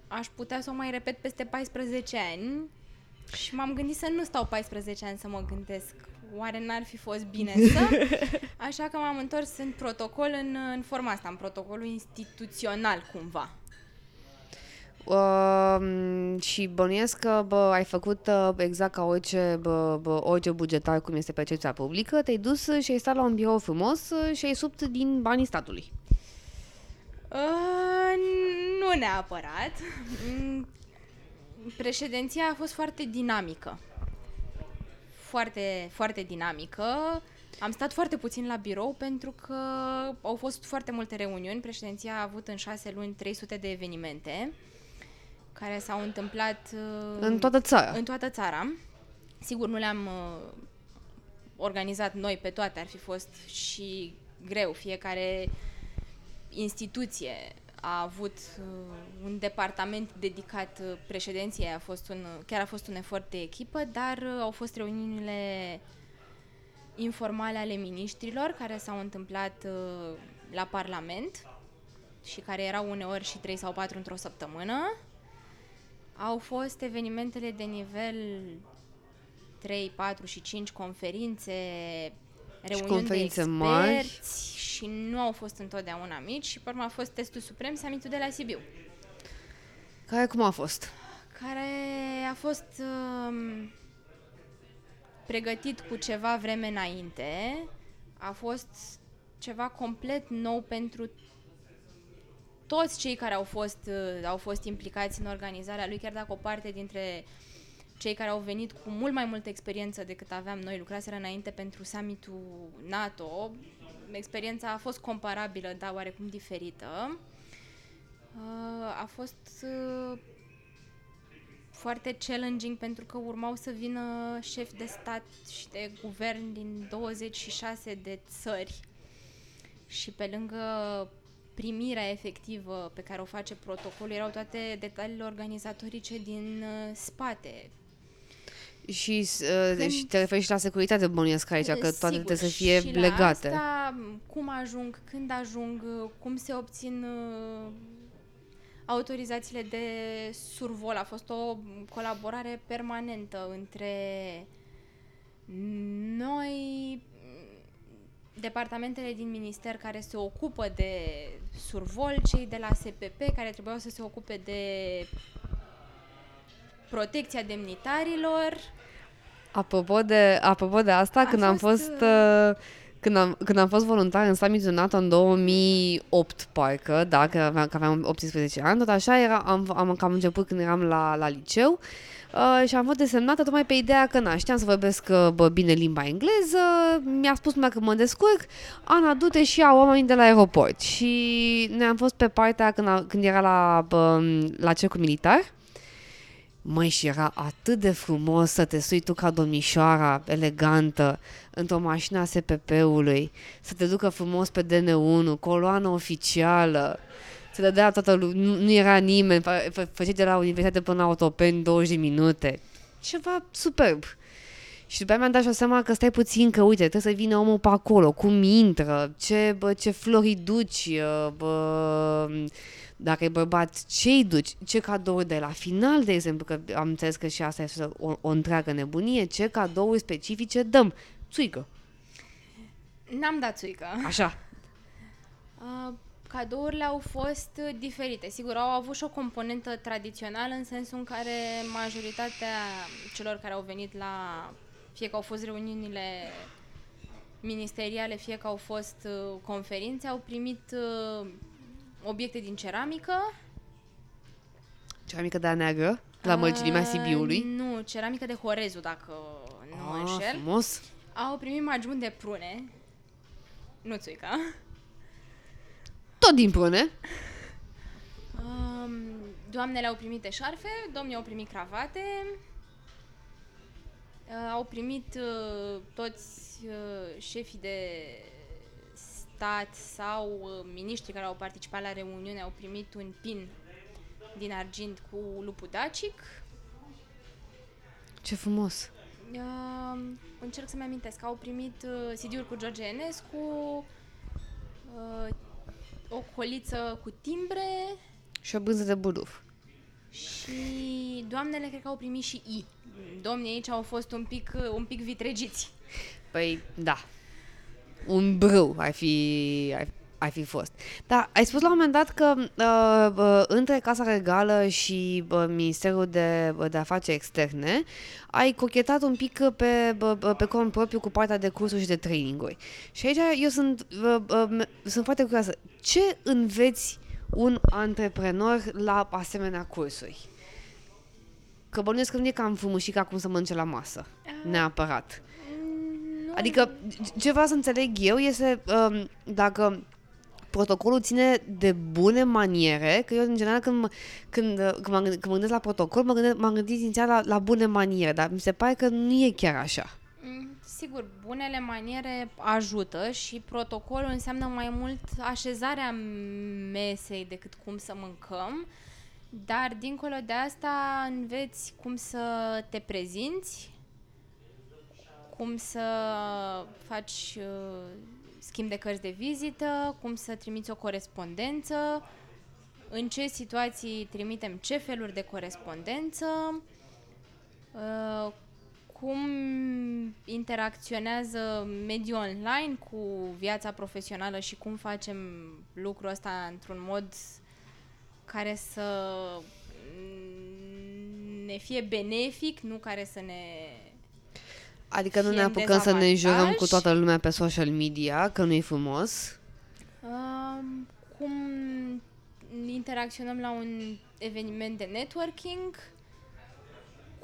aș putea să o mai repet peste 14 ani și m-am gândit să nu stau 14 ani să mă gândesc oare n-ar fi fost bine să? Așa că m-am întors în protocol în, în forma asta, în protocolul instituțional cumva. Uh, și bănuiesc că bă, ai făcut uh, exact ca orice, bă, bă, orice bugetar, cum este percepția publică, te-ai dus și ai stat la un birou frumos uh, și ai subt din banii statului. Uh, nu neapărat. Mm, Președinția a fost foarte dinamică. Foarte, foarte dinamică. Am stat foarte puțin la birou pentru că au fost foarte multe reuniuni. Președinția a avut în șase luni 300 de evenimente care s-au întâmplat uh, În toată țara. în toată țara. Sigur, nu le-am uh, organizat noi pe toate, ar fi fost și greu. Fiecare instituție a avut uh, un departament dedicat uh, președinției, a fost un, chiar a fost un efort de echipă, dar uh, au fost reuniunile informale ale miniștrilor care s-au întâmplat uh, la Parlament și care erau uneori și 3 sau 4 într-o săptămână. Au fost evenimentele de nivel 3, 4 și 5 conferințe, reuniuni conferințe de mari. experți și nu au fost întotdeauna mici și pe urmă a fost testul suprem summitul de la Sibiu, Care cum a fost? care a fost um, pregătit cu ceva vreme înainte, a fost ceva complet nou pentru toți cei care au fost, uh, au fost implicați în organizarea lui, chiar dacă o parte dintre cei care au venit cu mult mai multă experiență decât aveam noi, lucraseră înainte pentru summitul NATO, experiența a fost comparabilă, dar oarecum diferită. Uh, A fost uh, foarte challenging pentru că urmau să vină șefi de stat și de guvern din 26 de țări și pe lângă primirea efectivă pe care o face protocolul, erau toate detaliile organizatorice din uh, spate. Și, uh, și te referi și la securitate bănuiesc aici, că toate Sigur, trebuie să fie și la legate. Asta, cum ajung, când ajung, cum se obțin uh, autorizațiile de survol. A fost o colaborare permanentă între noi, departamentele din minister care se ocupă de survol, cei de la SPP care trebuiau să se ocupe de protecția demnitarilor. Apropo de, apropo de asta, A când am fost, fost... Uh, când am, când am fost voluntar în summitul NATO în 2008, parcă, da, că aveam, că aveam 18 ani, tot așa era, am, am cam început când eram la, la liceu uh, și am fost desemnată tocmai pe ideea că, na, știam să vorbesc uh, bă, bine limba engleză, mi-a spus lumea că mă descurc, Ana, du-te și ia oamenii de la aeroport. Și noi am fost pe partea când, a, când era la, bă, la cercul militar, Măi, și era atât de frumos să te sui tu ca domnișoara elegantă într-o mașină a SPP-ului, să te ducă frumos pe DN1, coloană oficială, să te dea toată lu- nu, nu era nimeni, fă- fă- făceai de la universitate până la autopeni 20 de minute. Ceva superb. Și după aia mi-am dat și seama că stai puțin, că uite, trebuie să vină omul pe acolo, cum intră, ce, bă, ce flori duci, uh, bă, dacă e bărbat, ce îi duci, ce cadouri de la final, de exemplu, că am înțeles că și asta este o, o întreagă nebunie, ce cadouri specifice dăm. Țuică. N-am dat țuică. Așa. Uh, cadourile au fost uh, diferite. Sigur, au avut și o componentă tradițională în sensul în care majoritatea celor care au venit la fie că au fost reuniunile ministeriale, fie că au fost uh, conferințe, au primit uh, obiecte din ceramică. Ceramică de neagră, la mălcinimea Sibiului. Nu, ceramică de Horezu, dacă nu mă Ah, înșel. frumos. Au primit majmun de prune. Nu țuica. Tot din prune. Um, doamnele au primit eșarfe, domnii au primit cravate, uh, au primit uh, toți uh, șefii de stat sau uh, miniștri care au participat la reuniune au primit un pin din argint cu lupul dacic. Ce frumos. Uh, încerc să-mi amintesc. Au primit uh, CD-uri cu George Enescu, uh, o coliță cu timbre, Și o brânză de buduf. Și doamnele cred că au primit și I. Domnii aici au fost un pic, un pic vitregiți. Păi, da. Un brâu ai fi, ai, ai fi fost. Da, ai spus la un moment dat că uh, uh, între Casa Regală și uh, Ministerul de, de Afaceri Externe ai cochetat un pic pe, uh, pe cont propriu cu partea de cursuri și de traininguri. Și aici eu sunt, uh, uh, sunt foarte curioasă. Ce înveți un antreprenor la asemenea cursuri? Că bănuiesc că nu e cam frumușic acum să mănânce la masă. Neapărat. Nu, Adică, ce vreau să înțeleg eu este um, dacă protocolul ține de bune maniere, că eu, în general, când, mă, când, uh, când, mă, gândesc, când mă gândesc la protocol, mă gândesc, m-am gândit inițial la, la bune maniere, dar mi se pare că nu e chiar așa. Mm, Sigur, bunele maniere ajută și protocolul înseamnă mai mult așezarea mesei decât cum să mâncăm, dar dincolo de asta înveți cum să te prezinți, cum să faci uh, schimb de cărți de vizită, cum să trimiți o corespondență, în ce situații trimitem ce feluri de corespondență, uh, cum interacționează mediul online cu viața profesională și cum facem lucrul ăsta într-un mod care să ne fie benefic, nu care să ne... Adică nu Fie ne în apucăm să ne jurăm dezavantaj. cu toată lumea pe social media, că nu e frumos. Um, cum interacționăm la un eveniment de networking,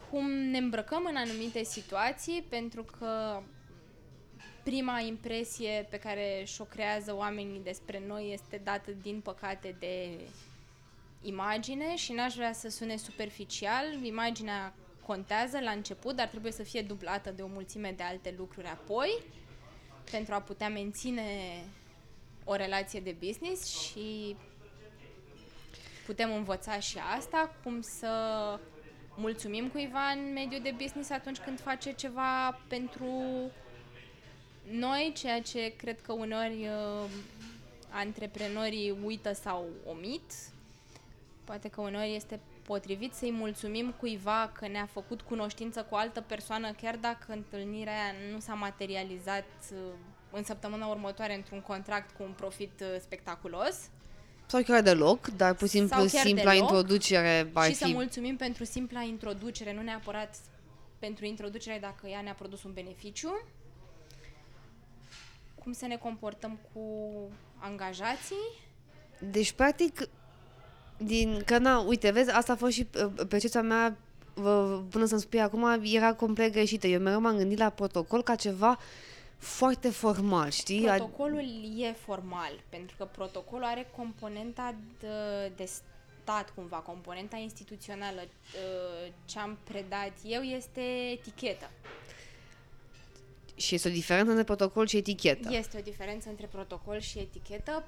cum ne îmbrăcăm în anumite situații, pentru că prima impresie pe care și-o creează oamenii despre noi este dată, din păcate, de imagine și n-aș vrea să sune superficial. Imaginea contează la început, dar trebuie să fie dublată de o mulțime de alte lucruri apoi pentru a putea menține o relație de business și putem învăța și asta, cum să mulțumim cuiva în mediul de business atunci când face ceva pentru noi, ceea ce cred că uneori uh, antreprenorii uită sau omit. Poate că uneori este potrivit să-i mulțumim cuiva că ne-a făcut cunoștință cu o altă persoană, chiar dacă întâlnirea aia nu s-a materializat uh, în săptămâna următoare într-un contract cu un profit uh, spectaculos. Sau chiar deloc, dar pur și simplu Sau chiar simpla deloc. introducere ar și să fi... mulțumim pentru simpla introducere, nu neapărat pentru introducere dacă ea ne-a produs un beneficiu. Cum să ne comportăm cu angajații. Deci, practic, din că, na, uite, vezi, asta a fost și uh, percepția mea vă- până să-mi spui acum, era complet greșită. Eu mereu m-am gândit la protocol ca ceva foarte formal, știi? Ad- Protocolul e formal, pentru că protocolul are componenta de, de stat, cumva, componenta instituțională. Uh, Ce am predat eu este etichetă. Și este o diferență între protocol și etichetă. Este o diferență între protocol și etichetă.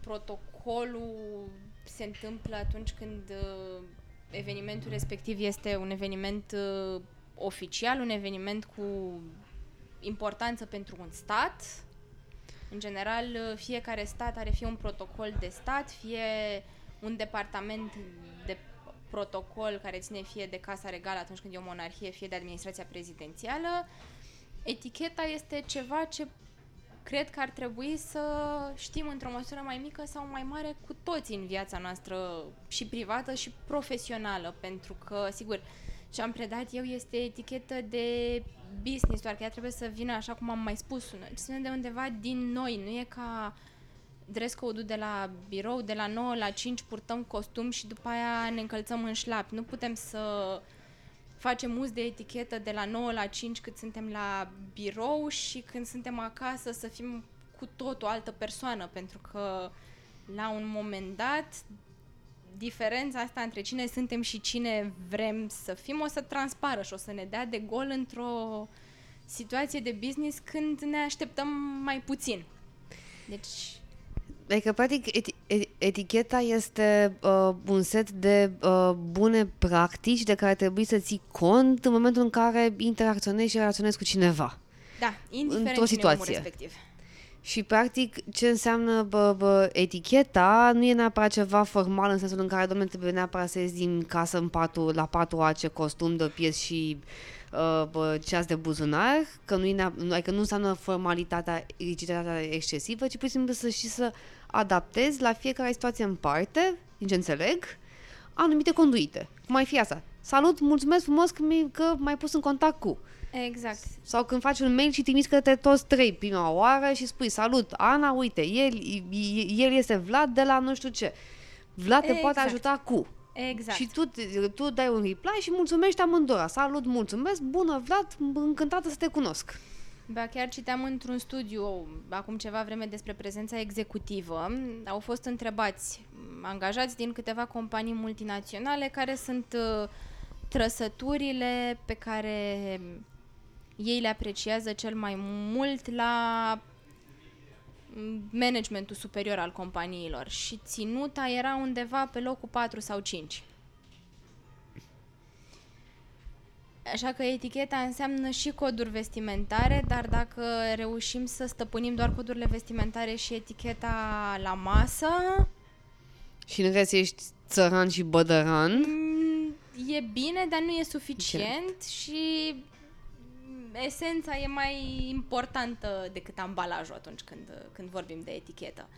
Protocolul se întâmplă atunci când uh, evenimentul respectiv este un eveniment uh, oficial, un eveniment cu importanță pentru un stat. În general, fiecare stat are fie un protocol de stat, fie un departament de protocol care ține fie de Casa Regală atunci când e o monarhie, fie de administrația prezidențială. Eticheta este ceva ce cred că ar trebui să știm într-o măsură mai mică sau mai mare cu toți în viața noastră și privată și profesională, pentru că, sigur, ce am predat eu este etichetă de business, doar că ea trebuie să vină, așa cum am mai spus, să de undeva din noi, nu e ca dress code de la birou, de la 9 la 5 purtăm costum și după aia ne încălțăm în șlap. Nu putem să facem uz de etichetă de la 9 la 5 cât suntem la birou și când suntem acasă să fim cu tot o altă persoană, pentru că la un moment dat diferența asta între cine suntem și cine vrem să fim o să transpară și o să ne dea de gol într-o situație de business când ne așteptăm mai puțin. Deci Adică, practic, eti- eticheta este uh, un set de uh, bune practici de care trebuie să ții cont în momentul în care interacționezi și relaționezi cu cineva. Da, indiferent într-o situație. respectiv. Și, practic, ce înseamnă bă, bă, eticheta nu e neapărat ceva formal în sensul în care, domnule, trebuie neapărat să ies din casă în patul, la patru ace, costum de pies și uh, bă, ceas de buzunar, că nu, e adică nu înseamnă formalitatea, rigiditatea excesivă, ci pur și simplu să și să adaptezi la fiecare situație în parte, din ce înțeleg, anumite conduite. Cum mai fi asta? Salut, mulțumesc frumos că, mi- că m-ai pus în contact cu. Exact. Sau când faci un mail și trimiți către toți trei prima oară și spui salut, Ana, uite, el, el este Vlad de la nu știu ce. Vlad te exact. poate ajuta cu. Exact. Și tu, tu dai un reply și mulțumești amândoi. Salut, mulțumesc, bună Vlad, încântată să te cunosc. Ba chiar citeam într-un studiu acum ceva vreme despre prezența executivă. Au fost întrebați angajați din câteva companii multinaționale care sunt uh, trăsăturile pe care ei le apreciază cel mai mult la managementul superior al companiilor și ținuta era undeva pe locul 4 sau 5. Așa că eticheta înseamnă și coduri vestimentare, dar dacă reușim să stăpânim doar codurile vestimentare și eticheta la masă... Și în rest ești țăran și bădăran? Mm, e bine, dar nu e suficient Ce? și esența e mai importantă decât ambalajul atunci când, când vorbim de etichetă.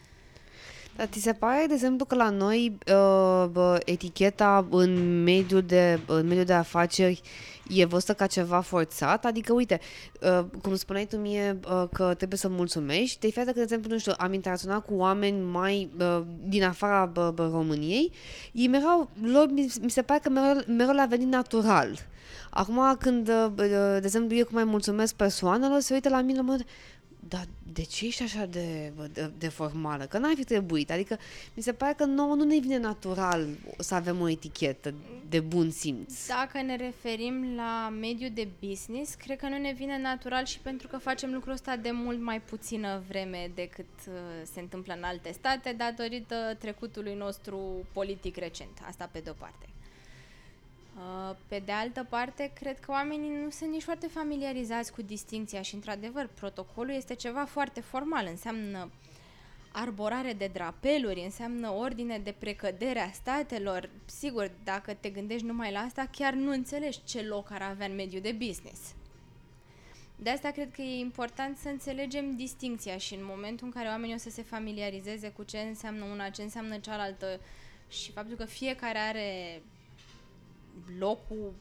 Dar ți se pare, de exemplu, că la noi uh, eticheta în mediul de, în mediul de afaceri e văzută ca ceva forțat? Adică, uite, uh, cum spuneai tu mie uh, că trebuie să mulțumești, de fiecare că, de exemplu, nu știu, am interacționat cu oameni mai uh, din afara uh, României, ei mereu, lor mi, mi se pare că mereu, mereu le-a venit natural. Acum, când, uh, de exemplu, eu cum mai mulțumesc persoanelor, se uită la mine la mod, dar de ce ești așa de, de, de formală? Că n-ar fi trebuit. Adică mi se pare că nouă nu ne vine natural să avem o etichetă de bun simț. Dacă ne referim la mediul de business, cred că nu ne vine natural și pentru că facem lucrul ăsta de mult mai puțină vreme decât uh, se întâmplă în alte state, datorită trecutului nostru politic recent. Asta pe de-o parte. Uh, pe de altă parte, cred că oamenii nu sunt nici foarte familiarizați cu distinția și, într-adevăr, protocolul este ceva foarte formal. Înseamnă arborare de drapeluri, înseamnă ordine de precădere a statelor. Sigur, dacă te gândești numai la asta, chiar nu înțelegi ce loc ar avea în mediul de business. De asta cred că e important să înțelegem distinția și în momentul în care oamenii o să se familiarizeze cu ce înseamnă una, ce înseamnă cealaltă și faptul că fiecare are locul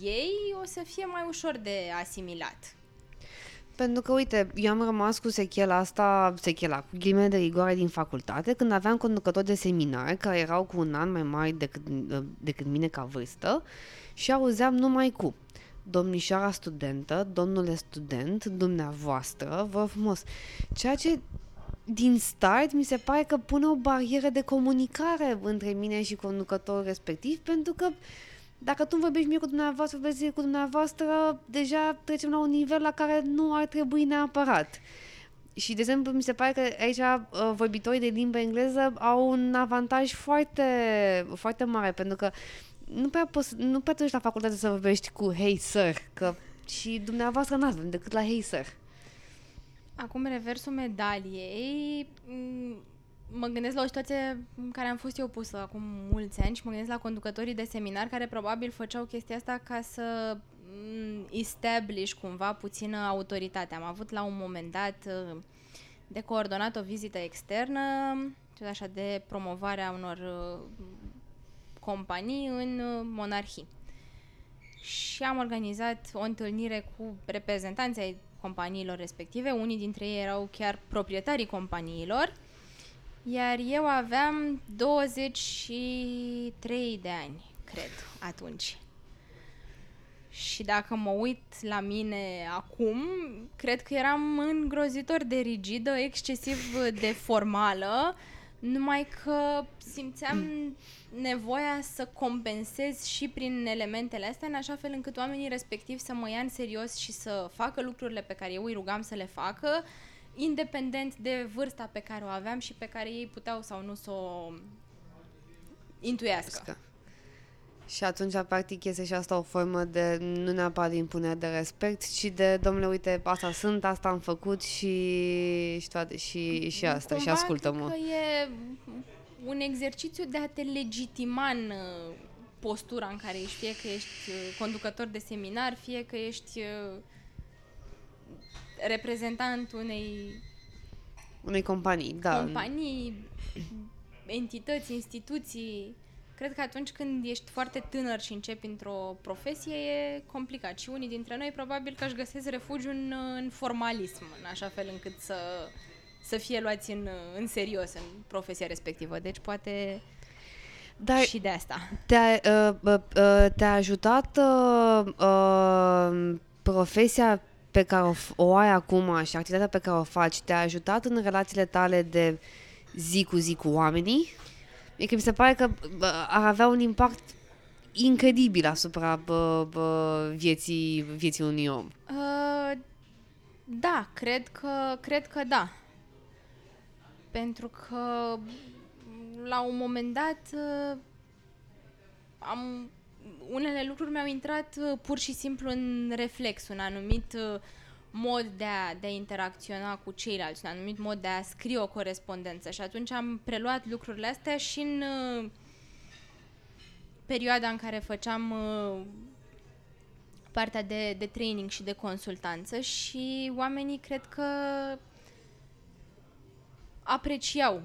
ei, o să fie mai ușor de asimilat. Pentru că, uite, eu am rămas cu sechela asta, sechela, cu ghilimele de rigoare din facultate, când aveam conducători de seminar care erau cu un an mai mari decât, decât mine ca vârstă și auzeam numai cu domnișoara studentă, domnule student, dumneavoastră, vă frumos. Ceea ce din start mi se pare că pune o barieră de comunicare între mine și conducătorul respectiv, pentru că dacă tu vorbești mie cu dumneavoastră, vorbești cu dumneavoastră, deja trecem la un nivel la care nu ar trebui neapărat. Și, de exemplu, mi se pare că aici uh, vorbitorii de limbă engleză au un avantaj foarte, foarte mare, pentru că nu prea, poți, nu prea treci la facultate să vorbești cu hey sir, că și dumneavoastră nu avem decât la hey sir. Acum, reversul medaliei, m, mă gândesc la o situație în care am fost eu pusă acum mulți ani și mă gândesc la conducătorii de seminar care probabil făceau chestia asta ca să m, establish cumva puțină autoritate. Am avut la un moment dat uh, de coordonat o vizită externă, tot așa de promovarea unor uh, companii în uh, monarhii. Și am organizat o întâlnire cu reprezentanții ai companiilor respective. Unii dintre ei erau chiar proprietarii companiilor. Iar eu aveam 23 de ani, cred, atunci. Și dacă mă uit la mine acum, cred că eram îngrozitor de rigidă, excesiv de formală, numai că simțeam nevoia să compensez și prin elementele astea, în așa fel încât oamenii respectivi să mă ia în serios și să facă lucrurile pe care eu îi rugam să le facă, independent de vârsta pe care o aveam și pe care ei puteau sau nu să o intuiască. Și atunci, practic, este și asta o formă de, nu neapărat de impunere de respect, ci de, domnule, uite, asta sunt, asta am făcut și, și, toate, și, și asta, Cumva și ascultă-mă. cred că e un exercițiu de a te legitima în uh, postura în care ești, fie că ești uh, conducător de seminar, fie că ești uh, reprezentant unei Unei companii, da. companii, entități, instituții. Cred că atunci când ești foarte tânăr și începi într-o profesie e complicat și unii dintre noi probabil că își găsesc refugiu în, în formalism, în așa fel încât să, să fie luați în, în serios în profesia respectivă. Deci poate Dar și de asta. te-a, uh, uh, uh, te-a ajutat uh, uh, profesia pe care o, f- o ai acum și activitatea pe care o faci, te-a ajutat în relațiile tale de zi cu zi cu oamenii? Adică mi se pare că bă, ar avea un impact incredibil asupra bă, bă, vieții, vieții unui om. Uh, da, cred că, cred că da. Pentru că la un moment dat uh, am unele lucruri mi-au intrat uh, pur și simplu în reflex, un anumit uh, mod de a, de a interacționa cu ceilalți, un anumit mod de a scrie o corespondență și atunci am preluat lucrurile astea și în uh, perioada în care făceam uh, partea de, de training și de consultanță și oamenii cred că apreciau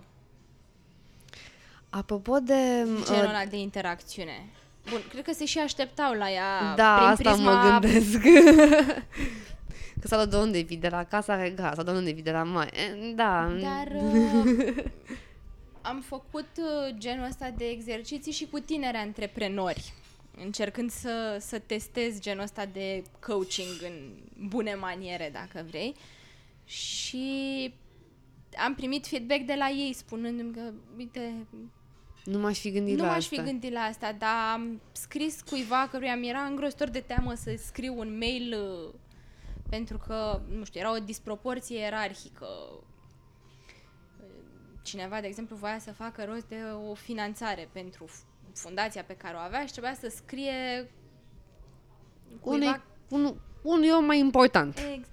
Apropo de... genul uh, ăla de interacțiune. Bun, cred că se și așteptau la ea da, prin asta prisma... mă gândesc. că s-a luat de unde vii, de la Casa Regal, sau de unde vii, de la mai. Eh, Da. Dar uh, am făcut uh, genul ăsta de exerciții și cu tineri antreprenori, încercând să, să testez genul ăsta de coaching în bune maniere, dacă vrei. Și am primit feedback de la ei spunându-mi că, uite, Nu m-aș fi gândit nu la m-aș asta. fi gândit la asta, dar am scris cuiva căruia mi era îngrozitor de teamă să scriu un mail uh, pentru că, nu știu, era o disproporție ierarhică. Cineva, de exemplu, voia să facă rost de o finanțare pentru f- fundația pe care o avea și trebuia să scrie cuiva Unei, un, unui om mai important. Ex.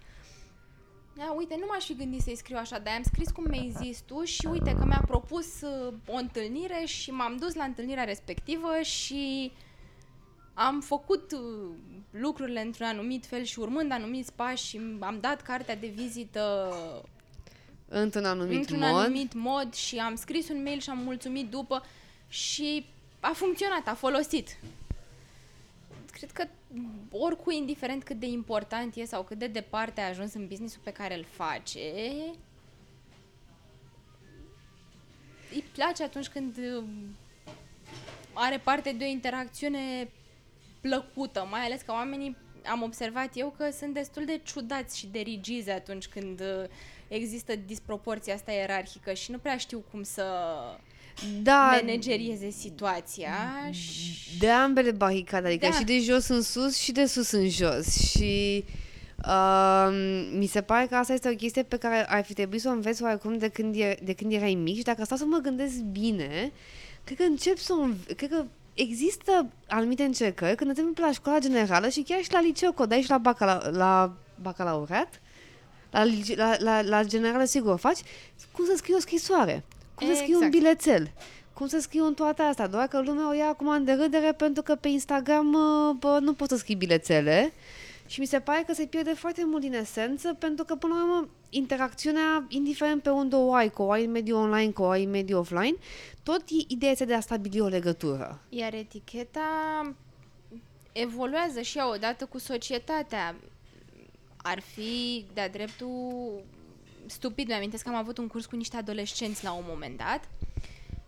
Da, uite, nu m-aș fi gândit să-i scriu așa, dar am scris cum mi-ai zis tu și uite că mi-a propus uh, o întâlnire și m-am dus la întâlnirea respectivă și am făcut uh, lucrurile într-un anumit fel și urmând anumiți pași și am dat cartea de vizită Într-un anumit într-un mod. anumit mod și am scris un mail și am mulțumit după și a funcționat, a folosit. Cred că oricui, indiferent cât de important e sau cât de departe a ajuns în businessul pe care îl face, îi place atunci când uh, are parte de o interacțiune plăcută, mai ales că oamenii, am observat eu că sunt destul de ciudați și de rigizi atunci când uh, există disproporția asta ierarhică și nu prea știu cum să Da, managerieze situația și de ambele baricade, adică Da. și de jos în sus și de sus în jos. Și uh, mi se pare că asta este o chestie pe care ar fi trebuit să o înveți oarecum de când, e, de când erai mic și dacă stau să mă gândesc bine, cred că încep să o înve- cred că există anumite încercări când te la școala generală și chiar și la liceu, că o dai și la, bacala, la bacalaureat, la, la, la, la generală sigur o faci, cum să scrii o scrisoare, cum exact. să scrii un exact. bilețel, cum să scriu în toate astea, doar că lumea o ia acum în derâdere pentru că pe Instagram bă, nu poți să scrii bilețele și mi se pare că se pierde foarte mult din esență pentru că până la urmă interacțiunea, indiferent pe unde o ai, că o ai în mediul online, că o ai în mediul offline, tot ideea este de a stabili o legătură. Iar eticheta evoluează și ea odată cu societatea. Ar fi de-a dreptul stupid. Mi-amintesc că am avut un curs cu niște adolescenți la un moment dat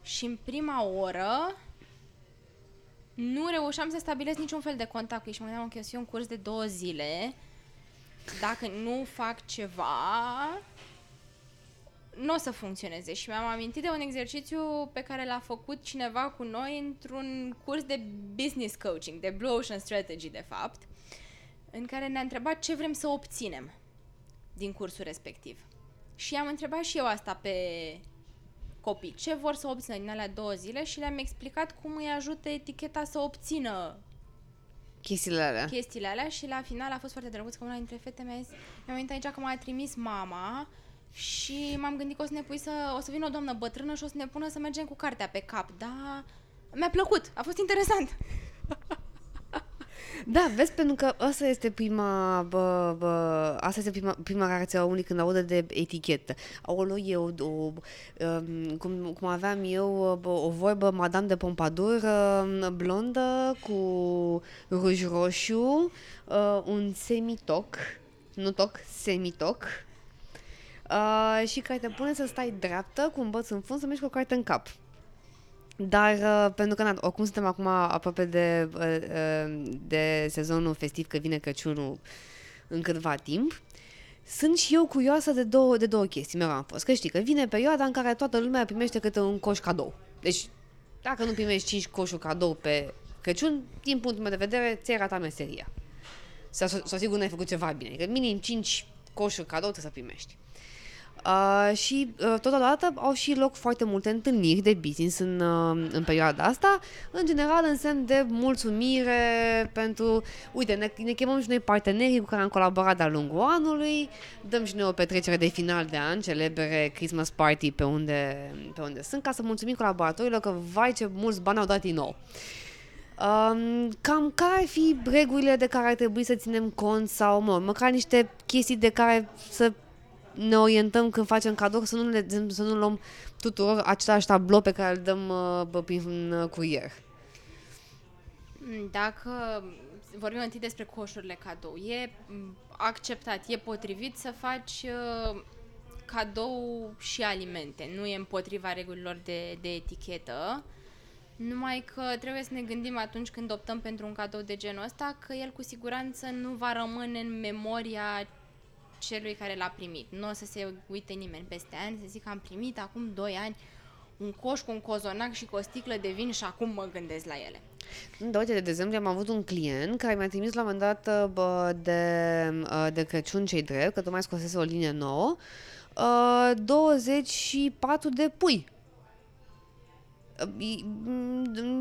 și în prima oră nu reușeam să stabilesc niciun fel de contact cu ei și mă gândeam că eu un curs de două zile, dacă nu fac ceva, nu o să funcționeze. Și mi-am amintit de un exercițiu pe care l-a făcut cineva cu noi într-un curs de business coaching, de Blue Ocean Strategy, de fapt, în care ne-a întrebat ce vrem să obținem din cursul respectiv. Și am întrebat și eu asta pe copii, ce vor să obțină din alea două zile și le-am explicat cum îi ajută eticheta să obțină chestiile alea. chestiile alea și la final a fost foarte drăguț că una dintre fete mi-a zis, mi-am venit aici că m-a trimis mama și m-am gândit că o să ne pui să, o să vină o doamnă bătrână și o să ne pună să mergem cu cartea pe cap, dar mi-a plăcut, a fost interesant. Da, vezi, pentru că asta este prima, bă, bă, asta este prima, prima reacție a unui când aude de etichetă. Aolo, eu, o, um, cum, cum aveam eu bă, o vorbă Madame de Pompadour uh, blondă cu ruj roșu, uh, un semitoc, nu toc, semitoc, uh, și care te pune să stai dreaptă cu un băț în fund să mergi cu o carte în cap. Dar, uh, pentru că, na, oricum suntem acum aproape de, uh, uh, de sezonul festiv, că vine Crăciunul în câtva timp, sunt și eu curioasă de două, de două chestii. Mereu am fost. Că știi că vine perioada în care toată lumea primește câte un coș cadou. Deci, dacă nu primești 5 coșuri cadou pe Crăciun, din punctul meu de vedere, ți-ai ratat meseria. Sau, sau sigur n-ai făcut ceva bine. Că minim 5 coșuri cadou trebuie să primești. Uh, și uh, totodată au și loc foarte multe întâlniri de business în, uh, în perioada asta, în general în semn de mulțumire pentru, uite, ne, ne chemăm și noi partenerii cu care am colaborat de-a lungul anului, dăm și noi o petrecere de final de an, celebre Christmas party pe unde, pe unde sunt, ca să mulțumim colaboratorilor că, vai ce mulți bani au dat din nou. Um, cam care ar fi regulile de care ar trebui să ținem cont sau, mă, măcar niște chestii de care să ne orientăm când facem cadou, să nu, le, să nu luăm tuturor același tablou pe care îl dăm uh, bă, prin uh, curier. Dacă vorbim întâi despre coșurile cadou, e acceptat, e potrivit să faci uh, cadou și alimente. Nu e împotriva regulilor de, de etichetă. Numai că trebuie să ne gândim atunci când optăm pentru un cadou de genul ăsta că el cu siguranță nu va rămâne în memoria celui care l-a primit. Nu o să se uite nimeni peste ani, să zic că am primit acum 2 ani un coș cu un cozonac și cu o sticlă de vin și acum mă gândesc la ele. Da, uite, de exemplu, am avut un client care mi-a trimis la un moment dat bă, de, de Crăciun cei drept, că tocmai scosese o linie nouă, 24 de pui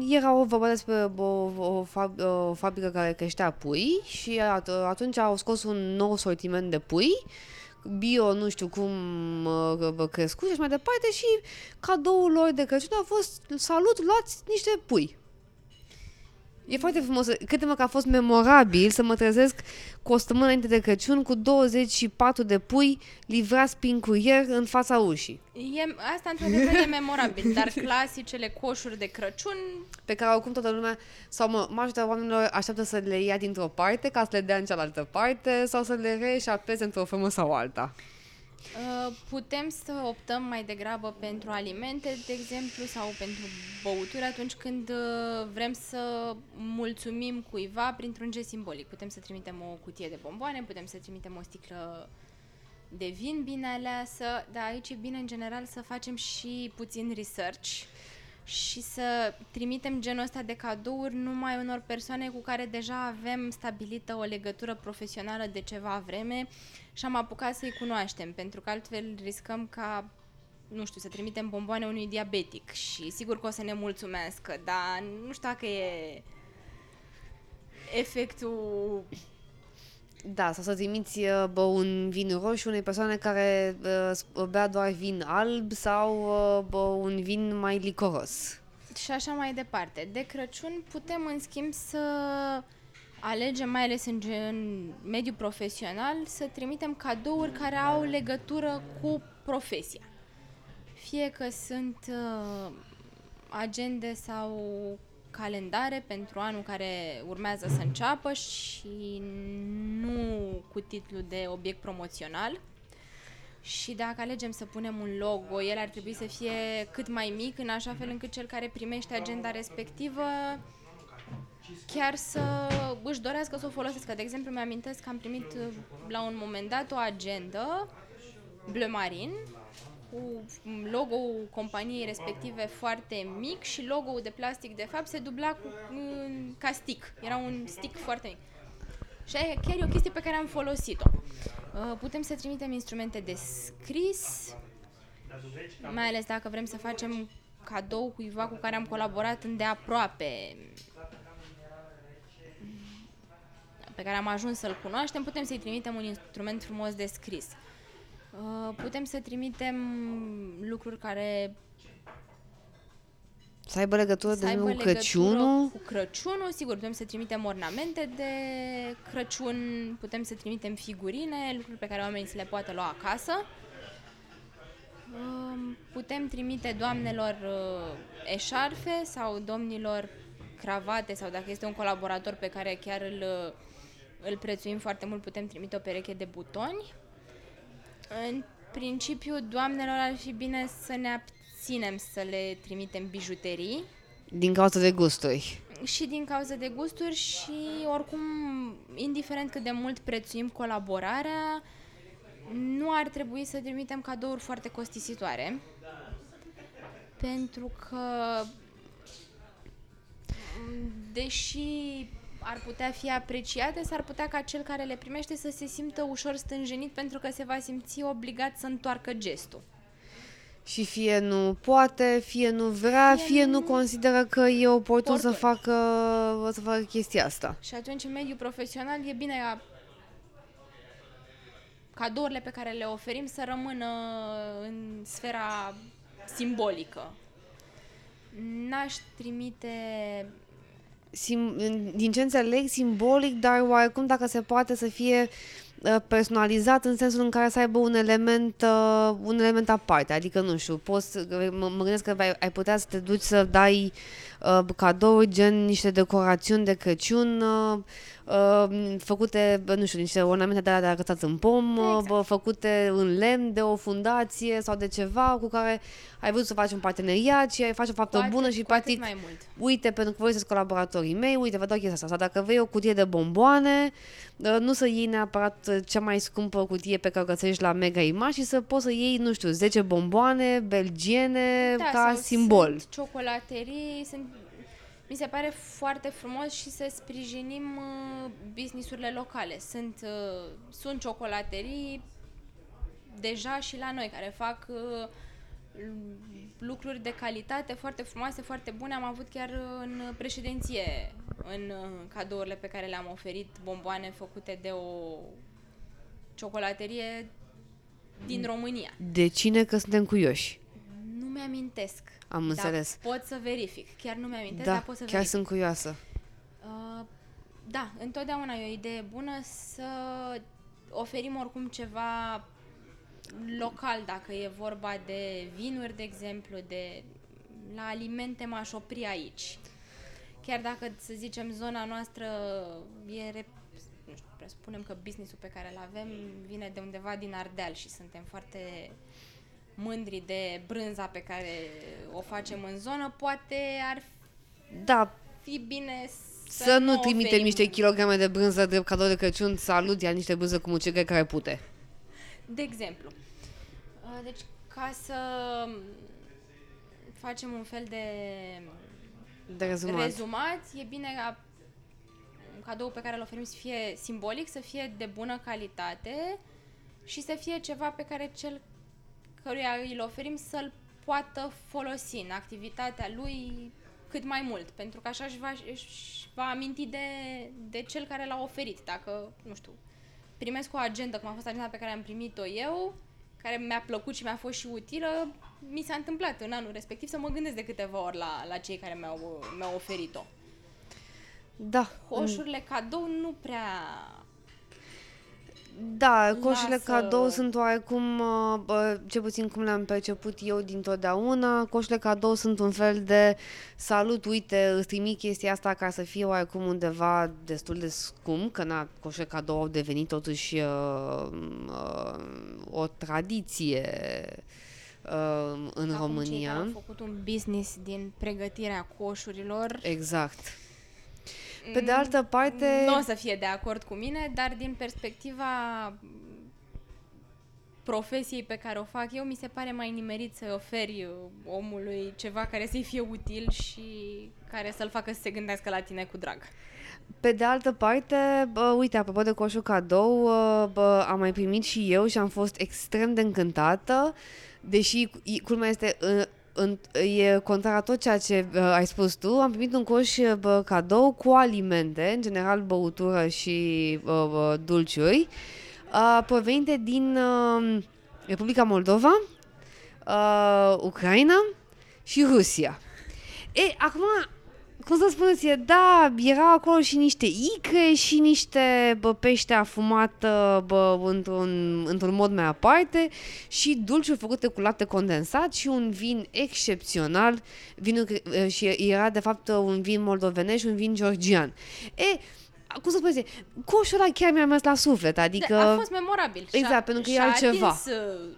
era o vorba despre o, o, fab, o fabrică care creștea pui și atunci au scos un nou sortiment de pui bio, nu știu cum crescut și mai departe și cadoul lor de Crăciun a fost salut, luați niște pui. E foarte frumos. Crede-mă că a fost memorabil să mă trezesc cu o săptămână înainte de Crăciun cu 24 de pui livrați prin curier în fața ușii. E, asta într-adevăr e memorabil, dar clasicele coșuri de Crăciun... Pe care oricum toată lumea, sau mă, majoritatea oamenilor așteaptă să le ia dintr-o parte ca să le dea în cealaltă parte sau să le reșapeze într-o formă sau alta. Uh, putem să optăm mai degrabă pentru alimente, de exemplu, sau pentru băuturi atunci când uh, vrem să mulțumim cuiva printr-un gest simbolic. Putem să trimitem o cutie de bomboane, putem să trimitem o sticlă de vin bine aleasă, dar aici e bine în general să facem și puțin research și să trimitem genul ăsta de cadouri numai unor persoane cu care deja avem stabilită o legătură profesională de ceva vreme și am apucat să-i cunoaștem, pentru că altfel riscăm ca nu știu, să trimitem bomboane unui diabetic și sigur că o să ne mulțumească, dar nu știu dacă e efectul Da, sau să trimiți uh, bă, un vin roșu unei persoane care uh, bea doar vin alb sau uh, bă, un vin mai licoros. și așa mai departe. De Crăciun putem, în schimb, să alegem, mai ales în, gen- în mediul profesional, să trimitem cadouri care au legătură cu profesia. Fie că sunt uh, agende sau calendare pentru anul care urmează să înceapă și nu cu titlu de obiect promoțional. Și dacă alegem să punem un logo, el ar trebui să fie cât mai mic, în așa fel încât cel care primește agenda respectivă chiar să își dorească să o folosească. De exemplu, mi-amintesc că am primit uh, la un moment dat o agendă Bleu Marin cu logo-ul companiei respective foarte mic și logo-ul de plastic de fapt se dubla cu, mm, ca stick. Era un stick foarte mic. Și aia chiar e o chestie pe care am folosit-o. Uh, Putem să trimitem instrumente de scris, mai ales dacă vrem să facem cadou cuiva cu care am colaborat îndeaproape, pe care am ajuns să-l cunoaștem, putem să-i trimitem un instrument frumos de scris. Uh, Putem să trimitem lucruri care Să aibă legătură, să de aibă exemplu, cu legătură Crăciunul. cu Crăciunul, sigur, putem să trimitem ornamente de Crăciun, putem să trimitem figurine, lucruri pe care oamenii să le poată lua acasă. Um, Putem trimite doamnelor uh, eșarfe sau domnilor cravate sau dacă este un colaborator pe care chiar îl, uh, îl prețuim foarte mult, putem trimite o pereche de butoni. În principiu, doamnelor ar fi bine să ne abținem să le trimitem bijuterii Din cauza de gusturi. și din cauza de gusturi și oricum, indiferent cât de mult prețuim colaborarea, nu ar trebui să trimitem cadouri foarte costisitoare. Pentru că m, deși ar putea fi apreciate, s-ar putea ca cel care le primește să se simtă ușor stânjenit pentru că se va simți obligat să întoarcă gestul. Și fie nu poate, fie nu vrea, fie, Fie fie nu nu- consideră că e oportun să Oportun. facă, să facă chestia asta. Și atunci, în mediul profesional, e bine ca cadourile pe care le oferim să rămână în sfera simbolică. N-aș trimite... Sim, din ce înțeleg, simbolic, dar oarecum dacă se poate să fie uh, personalizat în sensul în care să aibă un element, uh, un element aparte. Adică, nu știu, poți, să- mă, mă gândesc că ai, ai putea să te duci să dai uh, cadouri gen niște decorațiuni de Crăciun uh, uh, făcute, bă, nu știu, niște ornamente de alea de arătat în pom, uh, Exact. bă, făcute în lemn de o fundație sau de ceva cu care ai vrut să faci un parteneriat și ai face o faptă cu atât- bună și cu atât practic mai mult. uite, pentru că voi sunteți colaboratorii mei, uite, vă dau chestia asta. Sau dacă vrei o cutie de bomboane, uh, nu să iei neapărat uh, cea mai scumpă cutie pe care o găsești la Mega Image, ci să poți să iei, nu știu, 10 bomboane belgiene Da, ca sau simbol. Sunt ciocolaterii, sunt... Mi se pare foarte frumos și să sprijinim uh, businessurile locale. Sunt, uh, sunt ciocolaterii deja și la noi care fac uh, lucruri de calitate foarte frumoase, foarte bune. Am avut chiar în președinție în uh, cadourile pe care le-am oferit bomboane făcute de o ciocolaterie din România. De cine că suntem cuioși? Nu mi-amintesc. Am dar înțeles. pot să verific. Chiar nu mi-amintesc, Da, dar pot să chiar verific. sunt curioasă. Uh, da, întotdeauna e o idee bună să oferim oricum ceva local, dacă e vorba de vinuri, de exemplu, de la alimente m-aș opri aici. Chiar dacă, să zicem, zona noastră e, rep- nu știu, presupunem că businessul pe care îl avem vine de undeva din Ardeal și suntem foarte mândri de brânza pe care o facem în zonă, poate ar Da, fi bine să, să, nu trimitem oferim- niște kilograme de brânză de cadou de Crăciun, salut, ia niște brânză cu mucegăi care pute. De exemplu. Uh, Deci, ca să facem un fel de De rezumat. rezumat, e bine ca cadou pe care îl oferim să fie simbolic, să fie de bună calitate și să fie ceva pe care cel căruia îl oferim să-l poată folosi în activitatea lui cât mai mult, pentru că așa își va, își va aminti de, de cel care l-a oferit. Dacă, nu știu, primesc o agendă, cum a fost agenda pe care am primit-o eu, care mi-a plăcut și mi-a fost și utilă, mi s-a întâmplat în anul respectiv să mă gândesc de câteva ori la, la cei care mi-au, mi-au oferit-o. Da. Coșurile cadou nu prea Da, coșurile Lasă- cadou sunt oarecum, uh, bă, ce puțin cum le-am perceput eu dintotdeauna, coșurile cadou sunt un fel de salut, uite, îți trimit chestia asta ca să fie oarecum undeva destul de scump, că na, coșurile cadou au devenit totuși uh, uh, o tradiție uh, în Acum Cei România. care au făcut un business din pregătirea coșurilor Exact. Pe de altă parte... nu o să fie de acord cu mine, dar din perspectiva profesiei pe care o fac eu, mi se pare mai nimerit să oferi omului ceva care să-i fie util și care să-l facă să se gândească la tine cu drag. Pe de altă parte, bă, uite, apropo de coșul cadou, uh, bă, am mai primit și eu și am fost extrem de încântată, deși i- culmea este uh, în, e contrar a tot ceea ce uh, ai spus tu, am primit un coș uh, bă, cadou cu alimente, în general băutură și uh, bă, dulciuri, uh, provenite din uh, Republica Moldova, uh, Ucraina și Rusia. E, acum, cum să spuneți, e, da, erau acolo și niște icre și niște bă, pește afumată bă, într-un, într-un mod mai aparte și dulciuri făcute cu lapte condensat și un vin excepțional, vinul, cre- și era de fapt un vin moldovenesc și un vin georgian. E, cum să spuneți, coșul ăla chiar mi-a mers la suflet, adică... Da, a fost memorabil. Exact, și-a, pentru că e și-a altceva. atins, uh,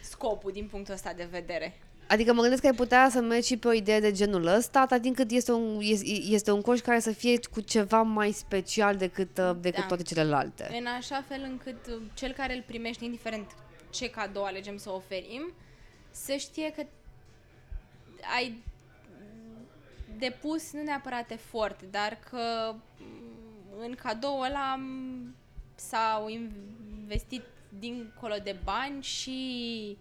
scopul din punctul ăsta de vedere. Adică mă gândesc că ai putea să mergi și pe o idee de genul ăsta, atât timp cât este un, este, este un coș care să fie cu ceva mai special decât, uh, decât Da. toate celelalte. În așa fel încât uh, cel care îl primește, indiferent ce cadou alegem să oferim, să știe că ai depus nu neapărat efort, dar că mm, în cadou ăla mm, s-au investit dincolo de bani și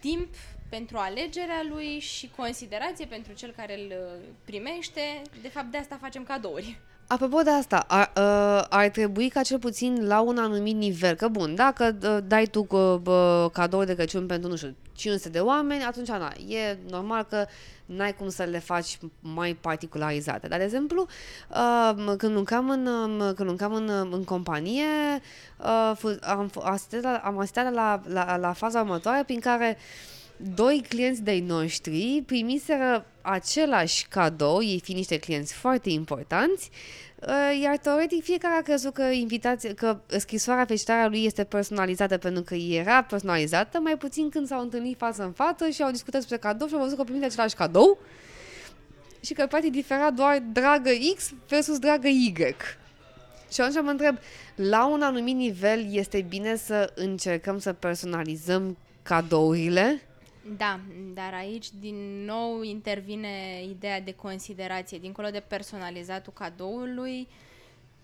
timp pentru alegerea lui și considerație pentru cel care îl uh, primește. De fapt, de asta facem cadouri. Apropo de asta, ar, uh, ar trebui ca cel puțin la un anumit nivel, că bun, dacă uh, dai tu uh, bă, cadou de Crăciun pentru, nu știu, 500 de oameni, atunci, na, e normal că n-ai cum să le faci mai particularizate. Dar, de exemplu, uh, când lucram în, um, când lucram în, um, în companie, uh, fu- am, f- asistat la, am asistat la, la, la faza următoare prin care doi clienți de-ai noștri primiseră același cadou, ei fiind niște clienți foarte importanți, uh, iar teoretic fiecare a crezut că, invitație, că scrisoarea felicitarea lui este personalizată pentru că era personalizată, mai puțin când s-au întâlnit față în față și au discutat despre cadou și au văzut că au primit același cadou și că practic difera doar dragă X versus dragă Y. Și atunci mă întreb, la un anumit nivel este bine să încercăm să personalizăm cadourile? Da, dar aici din nou intervine ideea de considerație. Dincolo de personalizatul cadoului,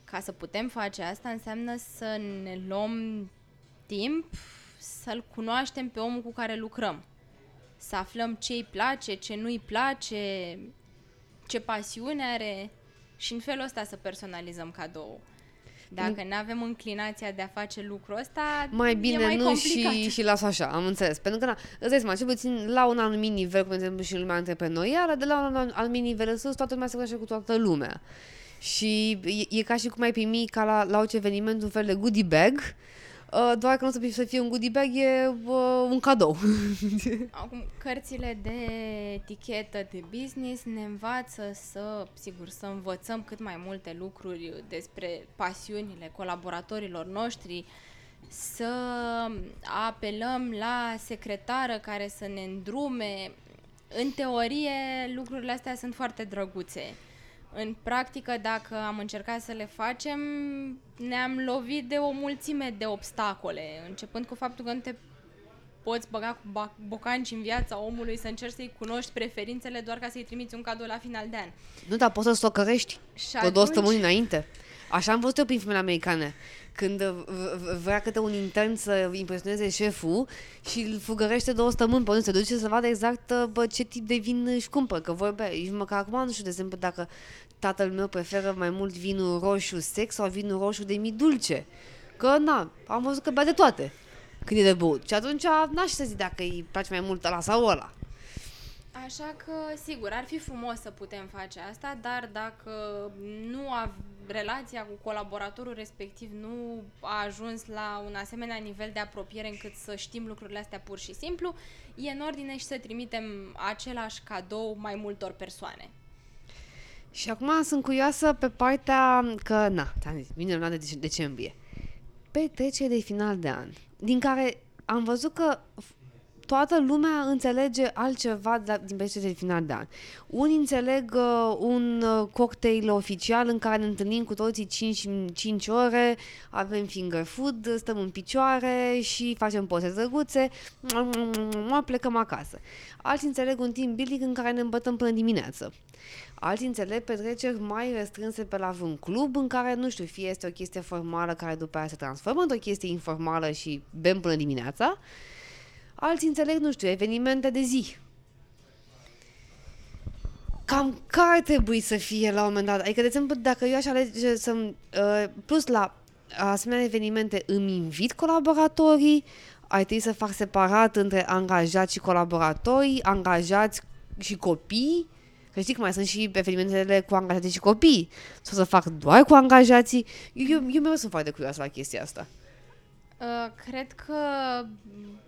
ca să putem face asta, înseamnă să ne luăm timp să-l cunoaștem pe omul cu care lucrăm. Să aflăm ce îi place, ce nu îi place, ce pasiune are și în felul ăsta să personalizăm cadou. Dacă nu avem înclinația de a face lucrul ăsta, mai e bine mai nu complicat. și, și las așa, am înțeles. Pentru că, na, îți dai seama, cel puțin la un anumit nivel, cum de exemplu și în lumea antreprenorială, de la un anumit nivel în sus, toată lumea se cunoaște cu toată lumea. Și e, e ca și cum ai primi ca la, la orice eveniment un fel de goodie bag, uh, doar că nu o să fie- să fie un goodie bag, e uh, un cadou. Acum, cărțile de etichetă de business ne învață să, sigur, să învățăm cât mai multe lucruri despre pasiunile colaboratorilor noștri, să apelăm la secretară care să ne îndrume. În teorie, lucrurile astea sunt foarte drăguțe. În practică, dacă am încercat să le facem, ne-am lovit de o mulțime de obstacole, începând cu faptul că nu te poți băga cu ba- bocanci în viața omului, să încerci să-i cunoști preferințele doar ca să-i trimiți un cadou la final de an. nu, dar poți să stocărești Și tot două atunci- săptămâni înainte. Așa am văzut eu prin filmele americane. Când v- v- vrea câte un intern să impresioneze șeful și îl fugărește două stămâni pe unde se duce să vadă exact uh, bă, ce tip de vin își cumpără. Că vorbea, nici măcar acum nu știu, de exemplu, dacă tatăl meu preferă mai mult vinul roșu sec sau vinul roșu de mi dulce. Că, na, am văzut că bea de toate când e de băut. Și atunci n-aș să zic dacă îi place mai mult ăla sau ăla. Așa că, sigur, ar fi frumos să putem face asta, dar dacă nu a, relația cu colaboratorul respectiv nu a ajuns la un asemenea nivel de apropiere încât să știm lucrurile astea pur și simplu, e în ordine și să trimitem același cadou mai multor persoane. Și acum sunt curioasă pe partea că, na, ți-am zis, vine luna de dec- decembrie. Petrecere de final de an, din care am văzut că f- toată lumea înțelege altceva de la, din petrecere de final de an. Unii înțeleg uh, un uh, cocktail oficial în care ne întâlnim cu toții 5, 5 ore, avem finger food, stăm în picioare și facem poze drăguțe, plecăm acasă. Alții înțeleg un team building în care ne îmbătăm până dimineață. Alții înțeleg petreceri mai restrânse pe la vreun club în care, nu știu, fie este o chestie formală care după aia se transformă într-o chestie informală și bem până dimineața. Alții înțeleg, nu știu, evenimente de zi. Cam care ar trebui să fie la un moment dat? Adică, de exemplu, dacă eu aș alege să uh, plus la asemenea evenimente îmi invit colaboratorii, ar trebui să fac separat între angajați și colaboratori, angajați și copii, Că știi că mai sunt și evenimentele cu angajații și copii. Sau să fac doar cu angajații. Eu, eu, eu mereu sunt foarte curioasă la chestia asta. Uh, cred că mm, ai-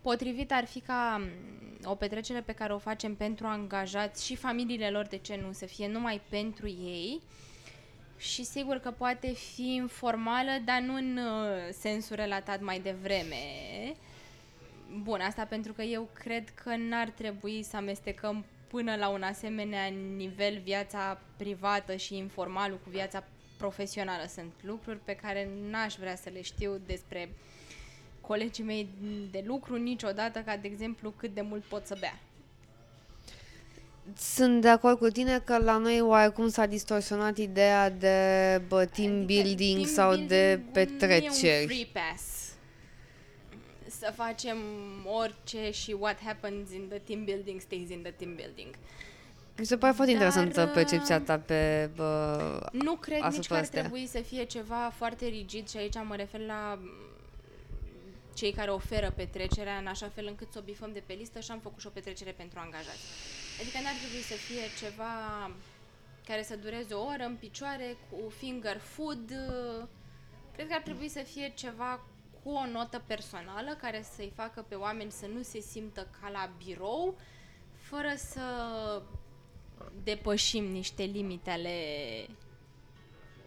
potrivit ar fi ca mm, o petrecere pe care o facem pentru angajați și familiile lor, de ce nu, să fie numai pentru ei. Și sigur că poate fi informală, dar nu în uh, sensul relatat mai devreme. Bun, asta pentru că eu cred că n-ar trebui să amestecăm până la un asemenea nivel viața privată și informalul cu viața profesională. Sunt lucruri pe care n-aș vrea să le știu despre colegii mei de lucru niciodată, ca de exemplu cât de mult pot să bea. Sunt de acord cu tine că la noi oarecum s-a distorsionat ideea de bă, team Adică building team sau de building-ul Nu e un petreceri. free pass. Să facem orice și what happens in the team building stays in the team building. Mi se pare foarte Dar, interesantă uh, percepția ta pe... Bă, Nu cred asupra nici că ar astea. trebui să fie ceva foarte rigid și aici mă refer la mm, cei care oferă petrecerea în așa fel încât să o bifăm de pe listă și am făcut și o petrecere pentru angajați. Adică n-ar trebui să fie ceva care să dureze o oră în picioare cu finger food. Cred că ar trebui să fie ceva cu o notă personală care să-i facă pe oameni să nu se simtă ca la birou, fără să depășim niște limite ale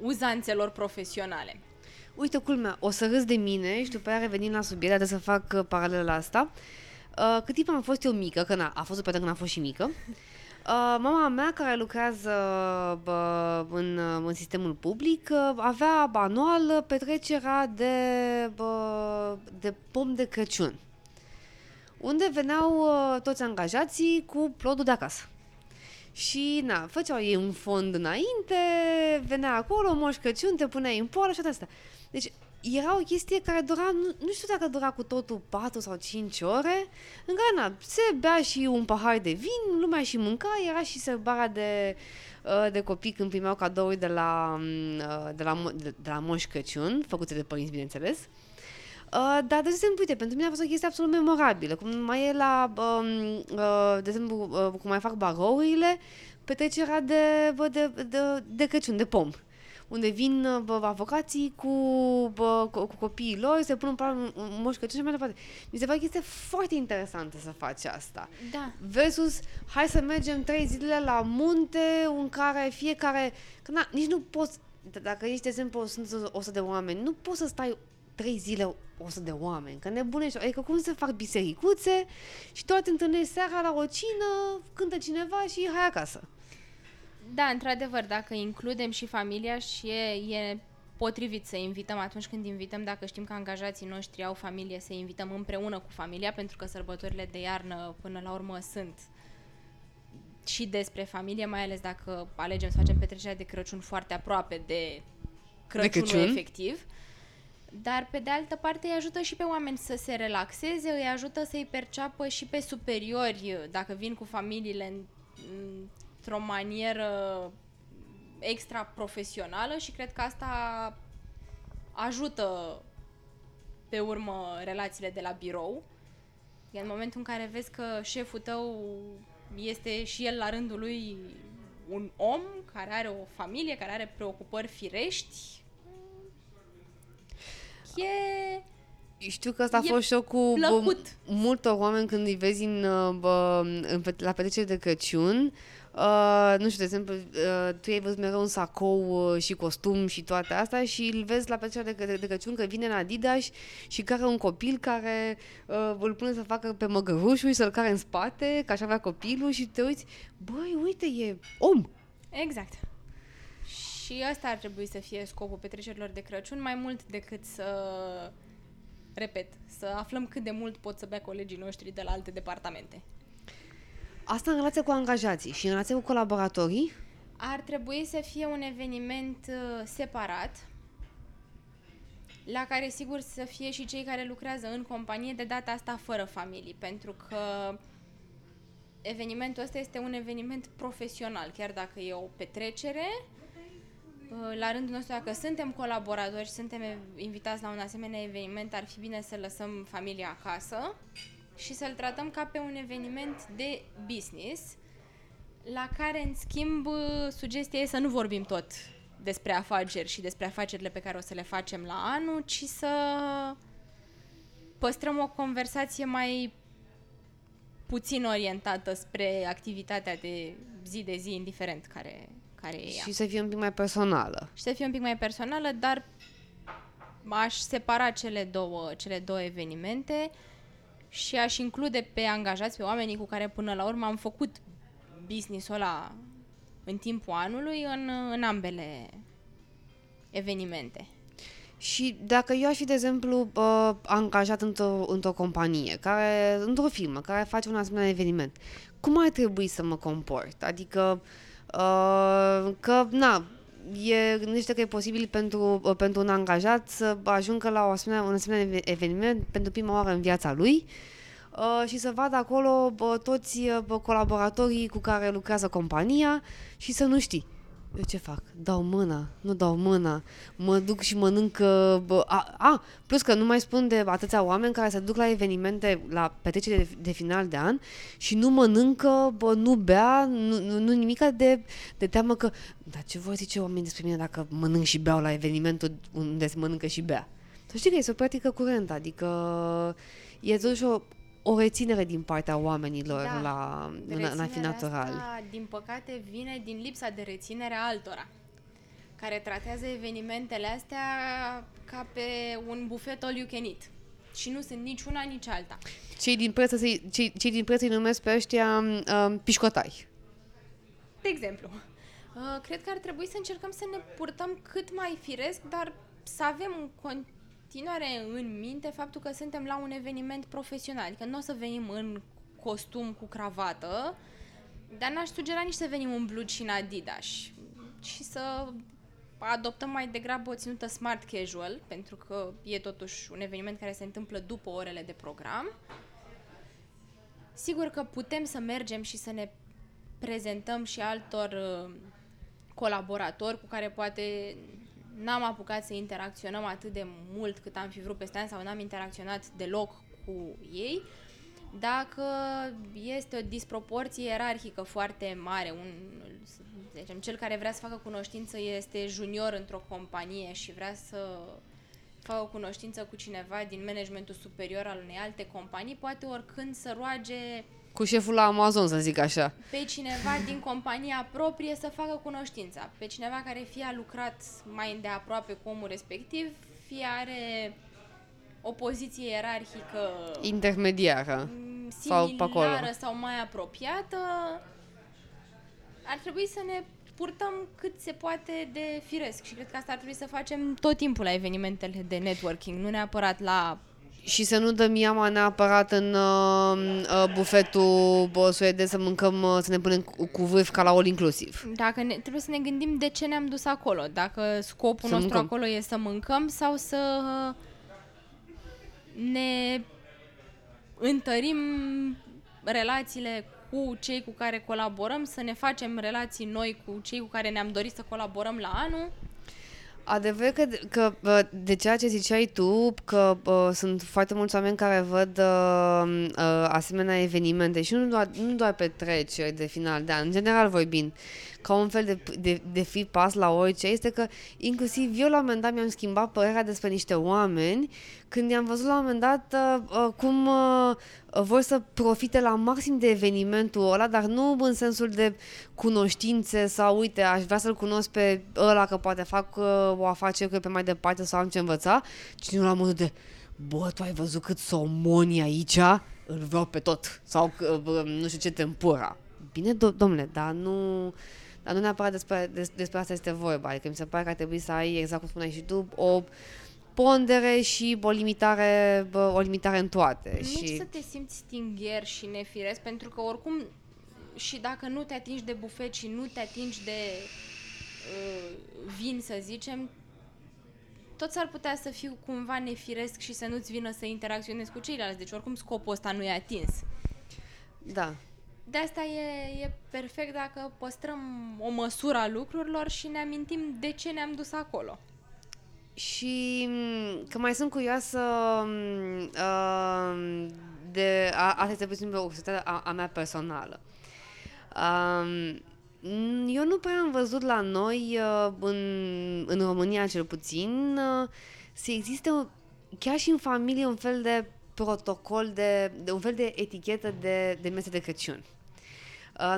uzanțelor profesionale. Uite, culmea, o să râs de mine și după aia revenim la subiect, dar să fac uh, paralela asta. Uh, cât timp am fost eu mică, că na, a fost o perioadă când am fost și mică, uh, mama mea, care lucrează bă, în, uh, în sistemul public, uh, avea anual petrecerea de, bă, de pom de Crăciun, unde veneau uh, toți angajații cu plodul de acasă. Și, na, făceau ei un fond înainte, venea acolo, moș Crăciun, te puneai în poală și toate astea. Deci, era o chestie care dura, nu, nu știu dacă dura cu totul 4 sau 5 ore, în care, na, se bea și un pahar de vin, lumea și mânca, era și sărbarea de, uh, de copii când primeau cadouri de la, mm, uh, de la, mo- de, de la Moș Crăciun, făcute de părinți, bineînțeles. Uh, dar, de exemplu, uite, pentru mine a fost o chestie absolut memorabilă. Cum mai e la, um, uh, de exemplu, uh, cum mai fac barourile, petrecerea de, bă, de, de, de Crăciun, de pom. Unde vin uh, bă, avocații cu, bă, cu, cu copiii lor, se pun în plan un- un moș Crăciun și mai departe. Mi se pare că este foarte interesantă să faci asta. Da. Versus, hai să mergem trei zile la munte, în care fiecare... Că na, nici nu poți... d- Dacă ești, de exemplu, sunt 100 de oameni, nu poți să stai trei zile 100 de oameni, că nebunești. Adică cum să fac bisericuțe și tu te întâlnești seara la o cină, cântă cineva și hai acasă. Da, într-adevăr, dacă includem și familia și e, e potrivit să invităm atunci când invităm, dacă știm că angajații noștri au familie, să invităm împreună cu familia, pentru că sărbătorile de iarnă până la urmă sunt și despre familie, mai ales dacă alegem să facem petrecerea de Crăciun foarte aproape de Crăciunul de Crăciun. efectiv. Dar, pe de altă parte, îi ajută și pe oameni să se relaxeze, îi ajută să-i perceapă și pe superiori, dacă vin cu familiile în, într-o manieră extra profesională și cred că asta ajută pe urmă relațiile de la birou. Iar în momentul în care vezi că șeful tău este și el la rândul lui un om care are o familie, care are preocupări firești, e... Știu că asta a E fost șocul bă, plăcut. multor oameni când îi vezi în, uh, bă, în, pe- la petrecere de Crăciun. Uh, nu știu, de exemplu, uh, tu ai văzut mereu un sacou uh, și costum și toate astea și îl vezi la petrecerea de, de, de Crăciun că vine în Adidas și care un copil care uh, îl pune să facă pe măgărușul și să-l care în spate, că așa avea copilul și te uiți, băi, uite, e om! Exact. Și asta ar trebui să fie scopul petrecerilor de Crăciun, mai mult decât să, repet, să aflăm cât de mult pot să bea colegii noștri de la alte departamente. Asta în relație cu angajații și în relație cu colaboratorii, Ar trebui să fie un eveniment uh, separat, la care sigur să fie și cei care lucrează în companie, de data asta fără familii, pentru că evenimentul ăsta este un eveniment profesional, chiar dacă e o petrecere. uh, La rândul nostru, dacă suntem colaboratori și suntem ev- invitați la un asemenea eveniment, ar fi bine să lăsăm familia acasă și să-l tratăm ca pe un eveniment de business, la care, în schimb, sugestia e să nu vorbim tot despre afaceri și despre afacerile pe care o să le facem la anul, ci să păstrăm o conversație mai puțin orientată spre activitatea de zi de zi, indiferent care, care e ea. și să fie un pic mai personală. Și să fie un pic mai personală, dar aș separa cele două, cele două evenimente și aș include pe angajați, pe oamenii cu care până la urmă am făcut business-ul ăla în timpul anului în, în ambele evenimente. Și dacă eu aș fi, de exemplu, uh, angajat într-o, într-o companie, care, într-o firmă, care face un asemenea eveniment, cum ar trebui să mă comport? Adică, uh, că, na, e, gândește că e posibil pentru, uh, pentru un angajat să ajungă la o asemenea, un asemenea eve- eveniment pentru prima oară în viața lui uh, și să vadă acolo bă, toți uh, bă, colaboratorii cu care lucrează compania și să nu știi. Eu ce fac? Dau mâna, nu dau mâna, mă duc și mănânc... uh, Bă, a, a, plus că nu mai spun de atâția oameni care se duc la evenimente, la petrecere de, de final de an și nu mănâncă, bă, nu bea, nu, nu, nu nimica de, de teamă că... Dar ce vor zice oamenii despre mine dacă mănânc și beau la evenimentul unde se mănâncă și bea? Să știi că este o practică curentă, adică e totuși o, o reținere din partea oamenilor Da. la, în, în a fi Reținerea natural. Asta, din păcate, vine din lipsa de reținere a altora, care tratează evenimentele astea ca pe un bufet all you can eat. Și nu sunt nici una, nici alta. Cei din preță, se- cei, cei din preță îi numesc pe ăștia um, pișcotai. De exemplu, uh, cred că ar trebui să încercăm să ne purtăm cât mai firesc, dar să avem în continuare în minte faptul că suntem la un eveniment profesional. Adică nu o să venim în costum cu cravată, dar n-aș sugera nici să venim în blugi și în Adidas. Și să adoptăm mai degrabă o ținută smart casual, pentru că e totuși un eveniment care se întâmplă după orele de program. Sigur că putem să mergem și să ne prezentăm și altor uh, colaboratori cu care poate n-am apucat să interacționăm atât de mult cât am fi vrut peste an sau n-am interacționat deloc cu ei, dacă este o disproporție ierarhică foarte mare, un, să zicem, cel care vrea să facă cunoștință este junior într-o companie și vrea să facă cunoștință cu cineva din managementul superior al unei alte companii, poate oricând să roage Cu șeful la Amazon, să zic așa. pe cineva din compania proprie să facă cunoștința, pe cineva care fie a lucrat mai îndeaproape cu omul respectiv, fie are o poziție ierarhică Intermediară. mm, sau pe acolo. similară sau mai apropiată, ar trebui să ne purtăm cât se poate de firesc și cred că asta ar trebui să facem tot timpul la evenimentele de networking, nu neapărat la Și să nu dăm iama neapărat în uh, uh, bufetul uh, suedez să mâncăm, uh, să ne punem cu, cu vârf ca la all inclusiv. Dacă ne, trebuie să ne gândim de ce ne-am dus acolo. Dacă scopul Să nostru mâncăm. acolo e să mâncăm sau să ne întărim relațiile cu cei cu care colaborăm, să ne facem relații noi cu cei cu care ne-am dorit să colaborăm la anul. Adevăr că, că bă, de ceea ce ziceai tu, că bă, sunt foarte mulți oameni care văd uh, uh, asemenea evenimente și nu doar, nu doar petreceri de final de an, în general vorbind, ca un fel de, de, de fi pas la orice, este că inclusiv eu la un moment dat mi-am schimbat părerea despre niște oameni când i-am văzut la un moment dat uh, uh, cum uh, vor să profite la maxim de evenimentul ăla, dar nu în sensul de cunoștințe sau uite, aș vrea să-l cunosc pe ăla că poate fac uh, o afacere pe mai departe sau am ce învăța, ci nu la modul de bă, tu ai văzut cât somoni aici? Îl vreau pe tot. Sau că, bă, nu știu ce tempura. Bine, do- domnule, dar nu... Dar nu neapărat despre, des, despre asta este vorba. Adică mi se pare că ar trebui să ai, exact cum spuneai și tu, o pondere și o limitare, bă, o limitare în toate. Nici și... să te simți stingher și nefiresc, pentru că oricum și dacă nu te atingi de bufet și nu te atingi de uh, vin, să zicem, tot s-ar putea să fiu cumva nefiresc și să nu-ți vină să interacționezi cu ceilalți. Deci oricum scopul ăsta nu e atins. Da. De asta e, e perfect dacă păstrăm o măsură a lucrurilor și ne amintim de ce ne-am dus acolo. Și m, că mai sunt curioasă m, uh, de... A, asta este puțin o curiozitate a, a mea personală. Um, eu nu prea am văzut la noi, uh, în, în România cel puțin, uh, să existe o- chiar și în familie un fel de protocol, de, de un fel de etichetă de, de mese de Crăciun. Uh,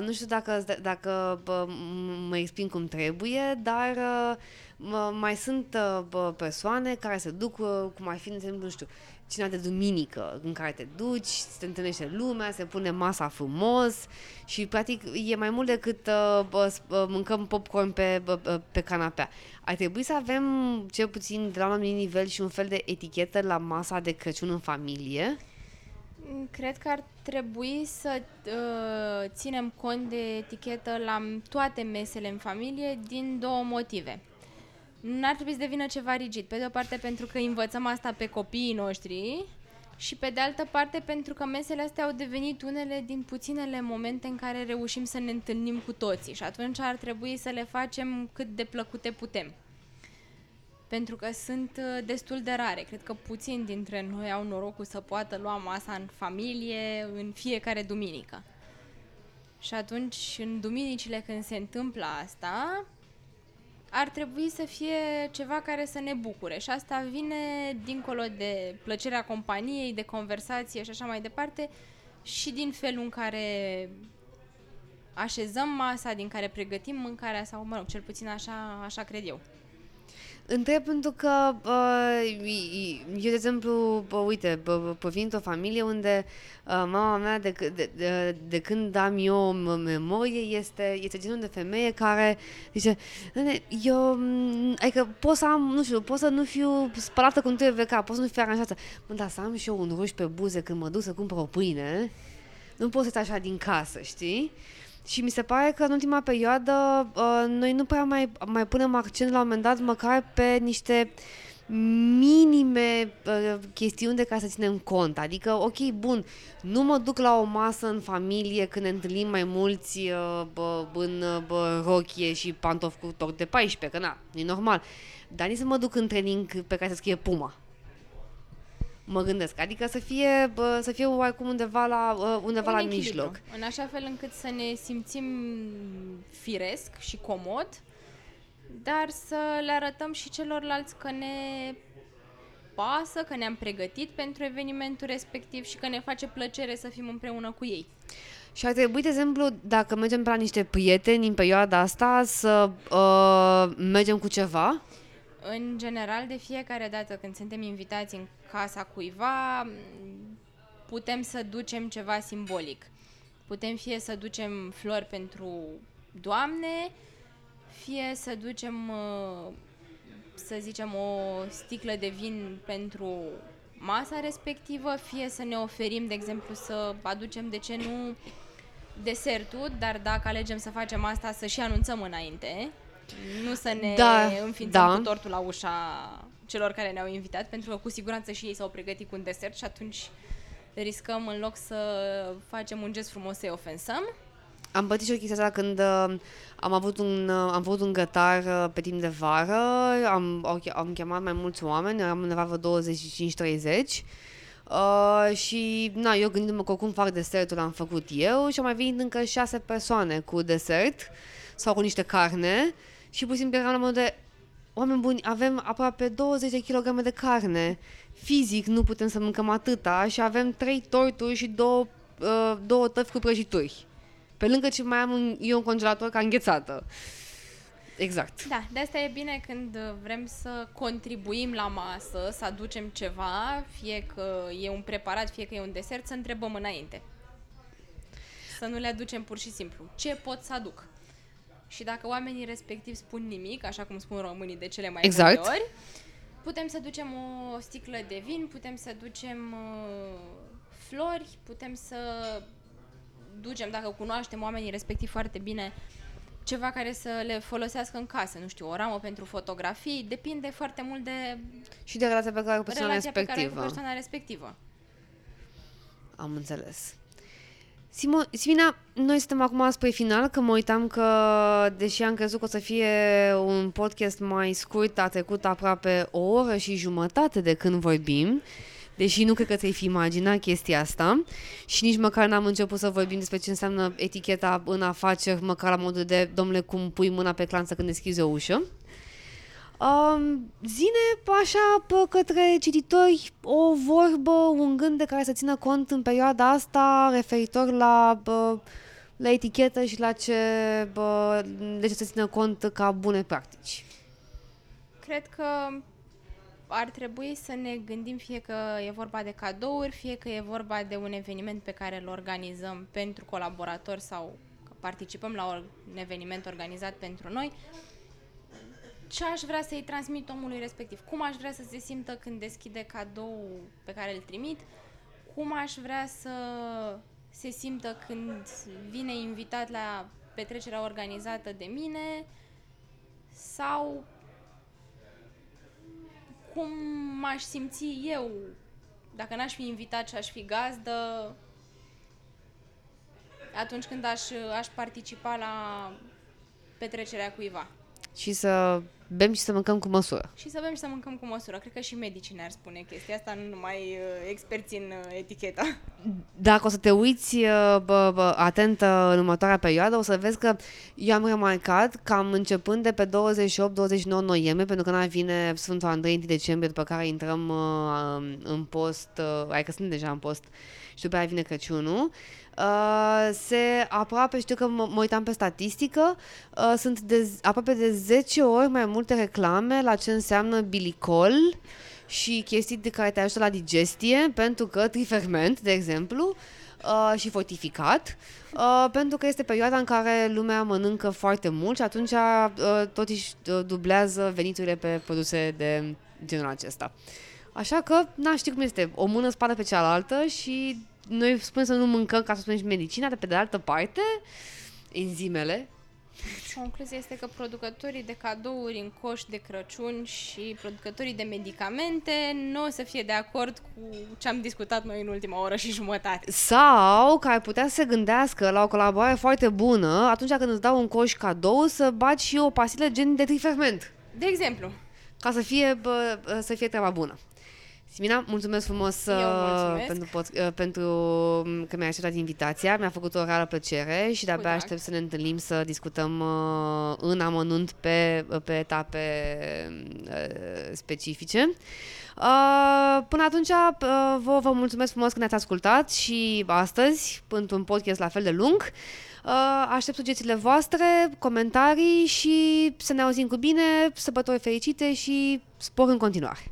nu știu dacă, dacă bă, m- mă exprim cum trebuie, dar uh, mă- mai sunt uh, bă, persoane care se duc, uh, cum ar fi, de exemplu, nu știu, cina de duminică, în care te duci, se întâlnește lumea, se pune masa frumos și, practic, e mai mult decât uh, bă, s- bă, mâncăm popcorn pe, bă, bă, pe canapea. Ar trebui să avem, cel puțin, de la un anumit nivel și un fel de etichetă la masa de Crăciun în familie. Mm, Cred că ar trebui să uh, ținem cont de etichetă la toate mesele în familie din două motive. N-ar trebui să devină ceva rigid. Pe de o parte pentru că învățăm asta pe copiii noștri și pe de altă parte pentru că mesele astea au devenit unele din puținele momente în care reușim să ne întâlnim cu toții și atunci ar trebui să le facem cât de plăcute putem. Pentru că sunt uh, destul de rare. Cred că puțini dintre noi au norocul să poată lua masa în familie în fiecare duminică. Și atunci, în duminicile când se întâmplă asta, ar trebui să fie ceva care să ne bucure. Și asta vine dincolo de plăcerea companiei, de conversație și așa mai departe, și din felul în care așezăm masa, din care pregătim mâncarea sau, mă rog, cel puțin așa, așa cred eu. Întreb pentru că uh, eu, de exemplu, bă, uite, bă, bă, provin o familie unde uh, mama mea, de, c- de, de, de când am eu m- memorie, este, este genul de femeie care zice, "Nene, eu, m, adică pot să am, nu știu, pot să nu fiu spălată cum trebuie ca, pot să nu fiu aranjată, mă, dar să am și eu un ruș pe buze când mă duc să cumpăr o pâine, nu pot să ies așa din casă, știi? Și mi se pare că în ultima perioadă uh, noi nu prea mai, mai punem accent la un moment dat măcar pe niște minime uh, chestiuni de care să ținem cont. Adică, ok, bun, nu mă duc la o masă în familie când ne întâlnim mai mulți uh, bă, în uh, bă, rochie și pantofi cu toc de 14, că na, e normal. Dar nici să mă duc în training pe care să scrie Puma. Mă gândesc. Adică să fie, bă, să fie oarecum undeva la, uh, undeva Un la echilibru, mijloc. În așa fel încât să ne simțim firesc și comod, dar să le arătăm și celorlalți că ne pasă, că ne-am pregătit pentru evenimentul respectiv și că ne face plăcere să fim împreună cu ei. Și ar trebui, de exemplu, dacă mergem pe la niște prieteni în perioada asta, să uh, mergem cu ceva. În general, de fiecare dată când suntem invitați în casa cuiva, m, putem să ducem ceva simbolic. Putem fie să ducem flori pentru doamne, fie să ducem, uh, să zicem, o sticlă de vin pentru masa respectivă, fie să ne oferim, de exemplu, să aducem, de ce nu, desertul, dar dacă alegem să facem asta, să și anunțăm înainte, nu să ne Da, înființăm da. cu tortul la ușa celor care ne-au invitat, pentru că cu siguranță și ei s-au pregătit cu un desert și atunci riscăm în loc să facem un gest frumos să-i ofensăm. Am pătit și o chestia asta când uh, am avut un, uh, am avut un gătar uh, pe timp de vară, am, au, che- am chemat mai mulți oameni, eram undeva vreo 25-30 uh, și na, eu gândindu-mă că oricum fac desertul, am făcut eu și au mai venit încă șase persoane cu desert sau cu niște carne și pur și simplu eram la modul de Oameni buni, avem aproape 20 de kg de carne. Fizic nu putem să mâncăm atâta și avem trei torturi și două, uh, două tăfi cu prăjituri. Pe lângă ce mai am un, eu un congelator ca înghețată. Exact. Da, de asta e bine când vrem să contribuim la masă, să aducem ceva, fie că e un preparat, fie că e un desert, să întrebăm înainte. Să nu le aducem pur și simplu. Ce pot să aduc? Și dacă oamenii respectiv spun nimic, așa cum spun românii de cele mai Exact. multe ori, putem să ducem o sticlă de vin, putem să ducem uh, flori, putem să ducem, dacă cunoaștem oamenii respectiv foarte bine, ceva care să le folosească în casă, nu știu, o ramă pentru fotografii, depinde foarte mult de Și de relația pe care o persoana relația pe care ai cu respectivă. persoana respectivă. Am înțeles. Simo, Simina, noi suntem acum spre final, că mă uitam că, deși am crezut că o să fie un podcast mai scurt, a trecut aproape o oră și jumătate de când vorbim, deși nu cred că ți-ai fi imaginat chestia asta și nici măcar n-am început să vorbim despre ce înseamnă eticheta în afaceri, măcar la modul de, domnule, cum pui mâna pe clanță când deschizi o ușă. Um, zine așa pe către cititori o vorbă, un gând de care să țină cont în perioada asta referitor la, bă, la etichetă și la ce, bă, de ce să țină cont ca bune practici. Cred că ar trebui să ne gândim fie că e vorba de cadouri, fie că e vorba de un eveniment pe care îl organizăm pentru colaboratori sau că participăm la un eveniment organizat pentru noi, ce aș vrea să-i transmit omului respectiv, cum aș vrea să se simtă când deschide cadou pe care îl trimit, cum aș vrea să se simtă când vine invitat la petrecerea organizată de mine? Sau cum m-aș simți eu? Dacă n-aș fi invitat și aș fi gazdă atunci când aș, aș participa la petrecerea cuiva. Și să bem și să mâncăm cu măsură. Și să bem și să mâncăm cu măsură. Cred că și medicii ne-ar spune chestia asta, nu numai uh, experți în uh, etichetă. Dacă o să te uiți uh, bă, bă, atent uh, în următoarea perioadă, o să vezi că eu am remarcat că am începând de pe 28-29 noiembrie, pentru că n vine Sfântul Andrei 1 decembrie, după care intrăm uh, în post, uh, adică sunt deja în post și după aia vine Crăciunul, Uh, se aproape, știu că mă, mă uitam pe statistică, uh, sunt de, z- aproape de 10 ori mai multe reclame la ce înseamnă bilicol și chestii de care te ajută la digestie, pentru că triferment, de exemplu, uh, și fortificat, uh, pentru că este perioada în care lumea mănâncă foarte mult și atunci uh, tot își uh, dublează veniturile pe produse de genul acesta. Așa că, n știu cum este, o mână spală pe cealaltă și noi spunem să nu mâncăm ca să spunem și medicina, dar pe de altă parte, enzimele, Concluzia este că producătorii de cadouri în coș de Crăciun și producătorii de medicamente nu o să fie de acord cu ce am discutat noi în ultima oră și jumătate. Sau că ar putea să se gândească la o colaborare foarte bună atunci când îți dau un coș cadou să bagi și o pastilă gen de triferment. De exemplu, Ca să fie, bă, să fie treaba bună. Simina, mulțumesc frumos Eu uh, mulțumesc. pentru, pot, uh, pentru că mi-ai acceptat invitația. Mi-a făcut o rară plăcere și de-abia drag. aștept să ne întâlnim să discutăm uh, în amănunt pe, pe etape uh, specifice. Uh, până atunci, uh, vă, vă mulțumesc frumos că ne-ați ascultat și astăzi, într-un podcast la fel de lung. Uh, aștept sugestiile voastre, comentarii și să ne auzim cu bine, sărbători fericite și spor în continuare.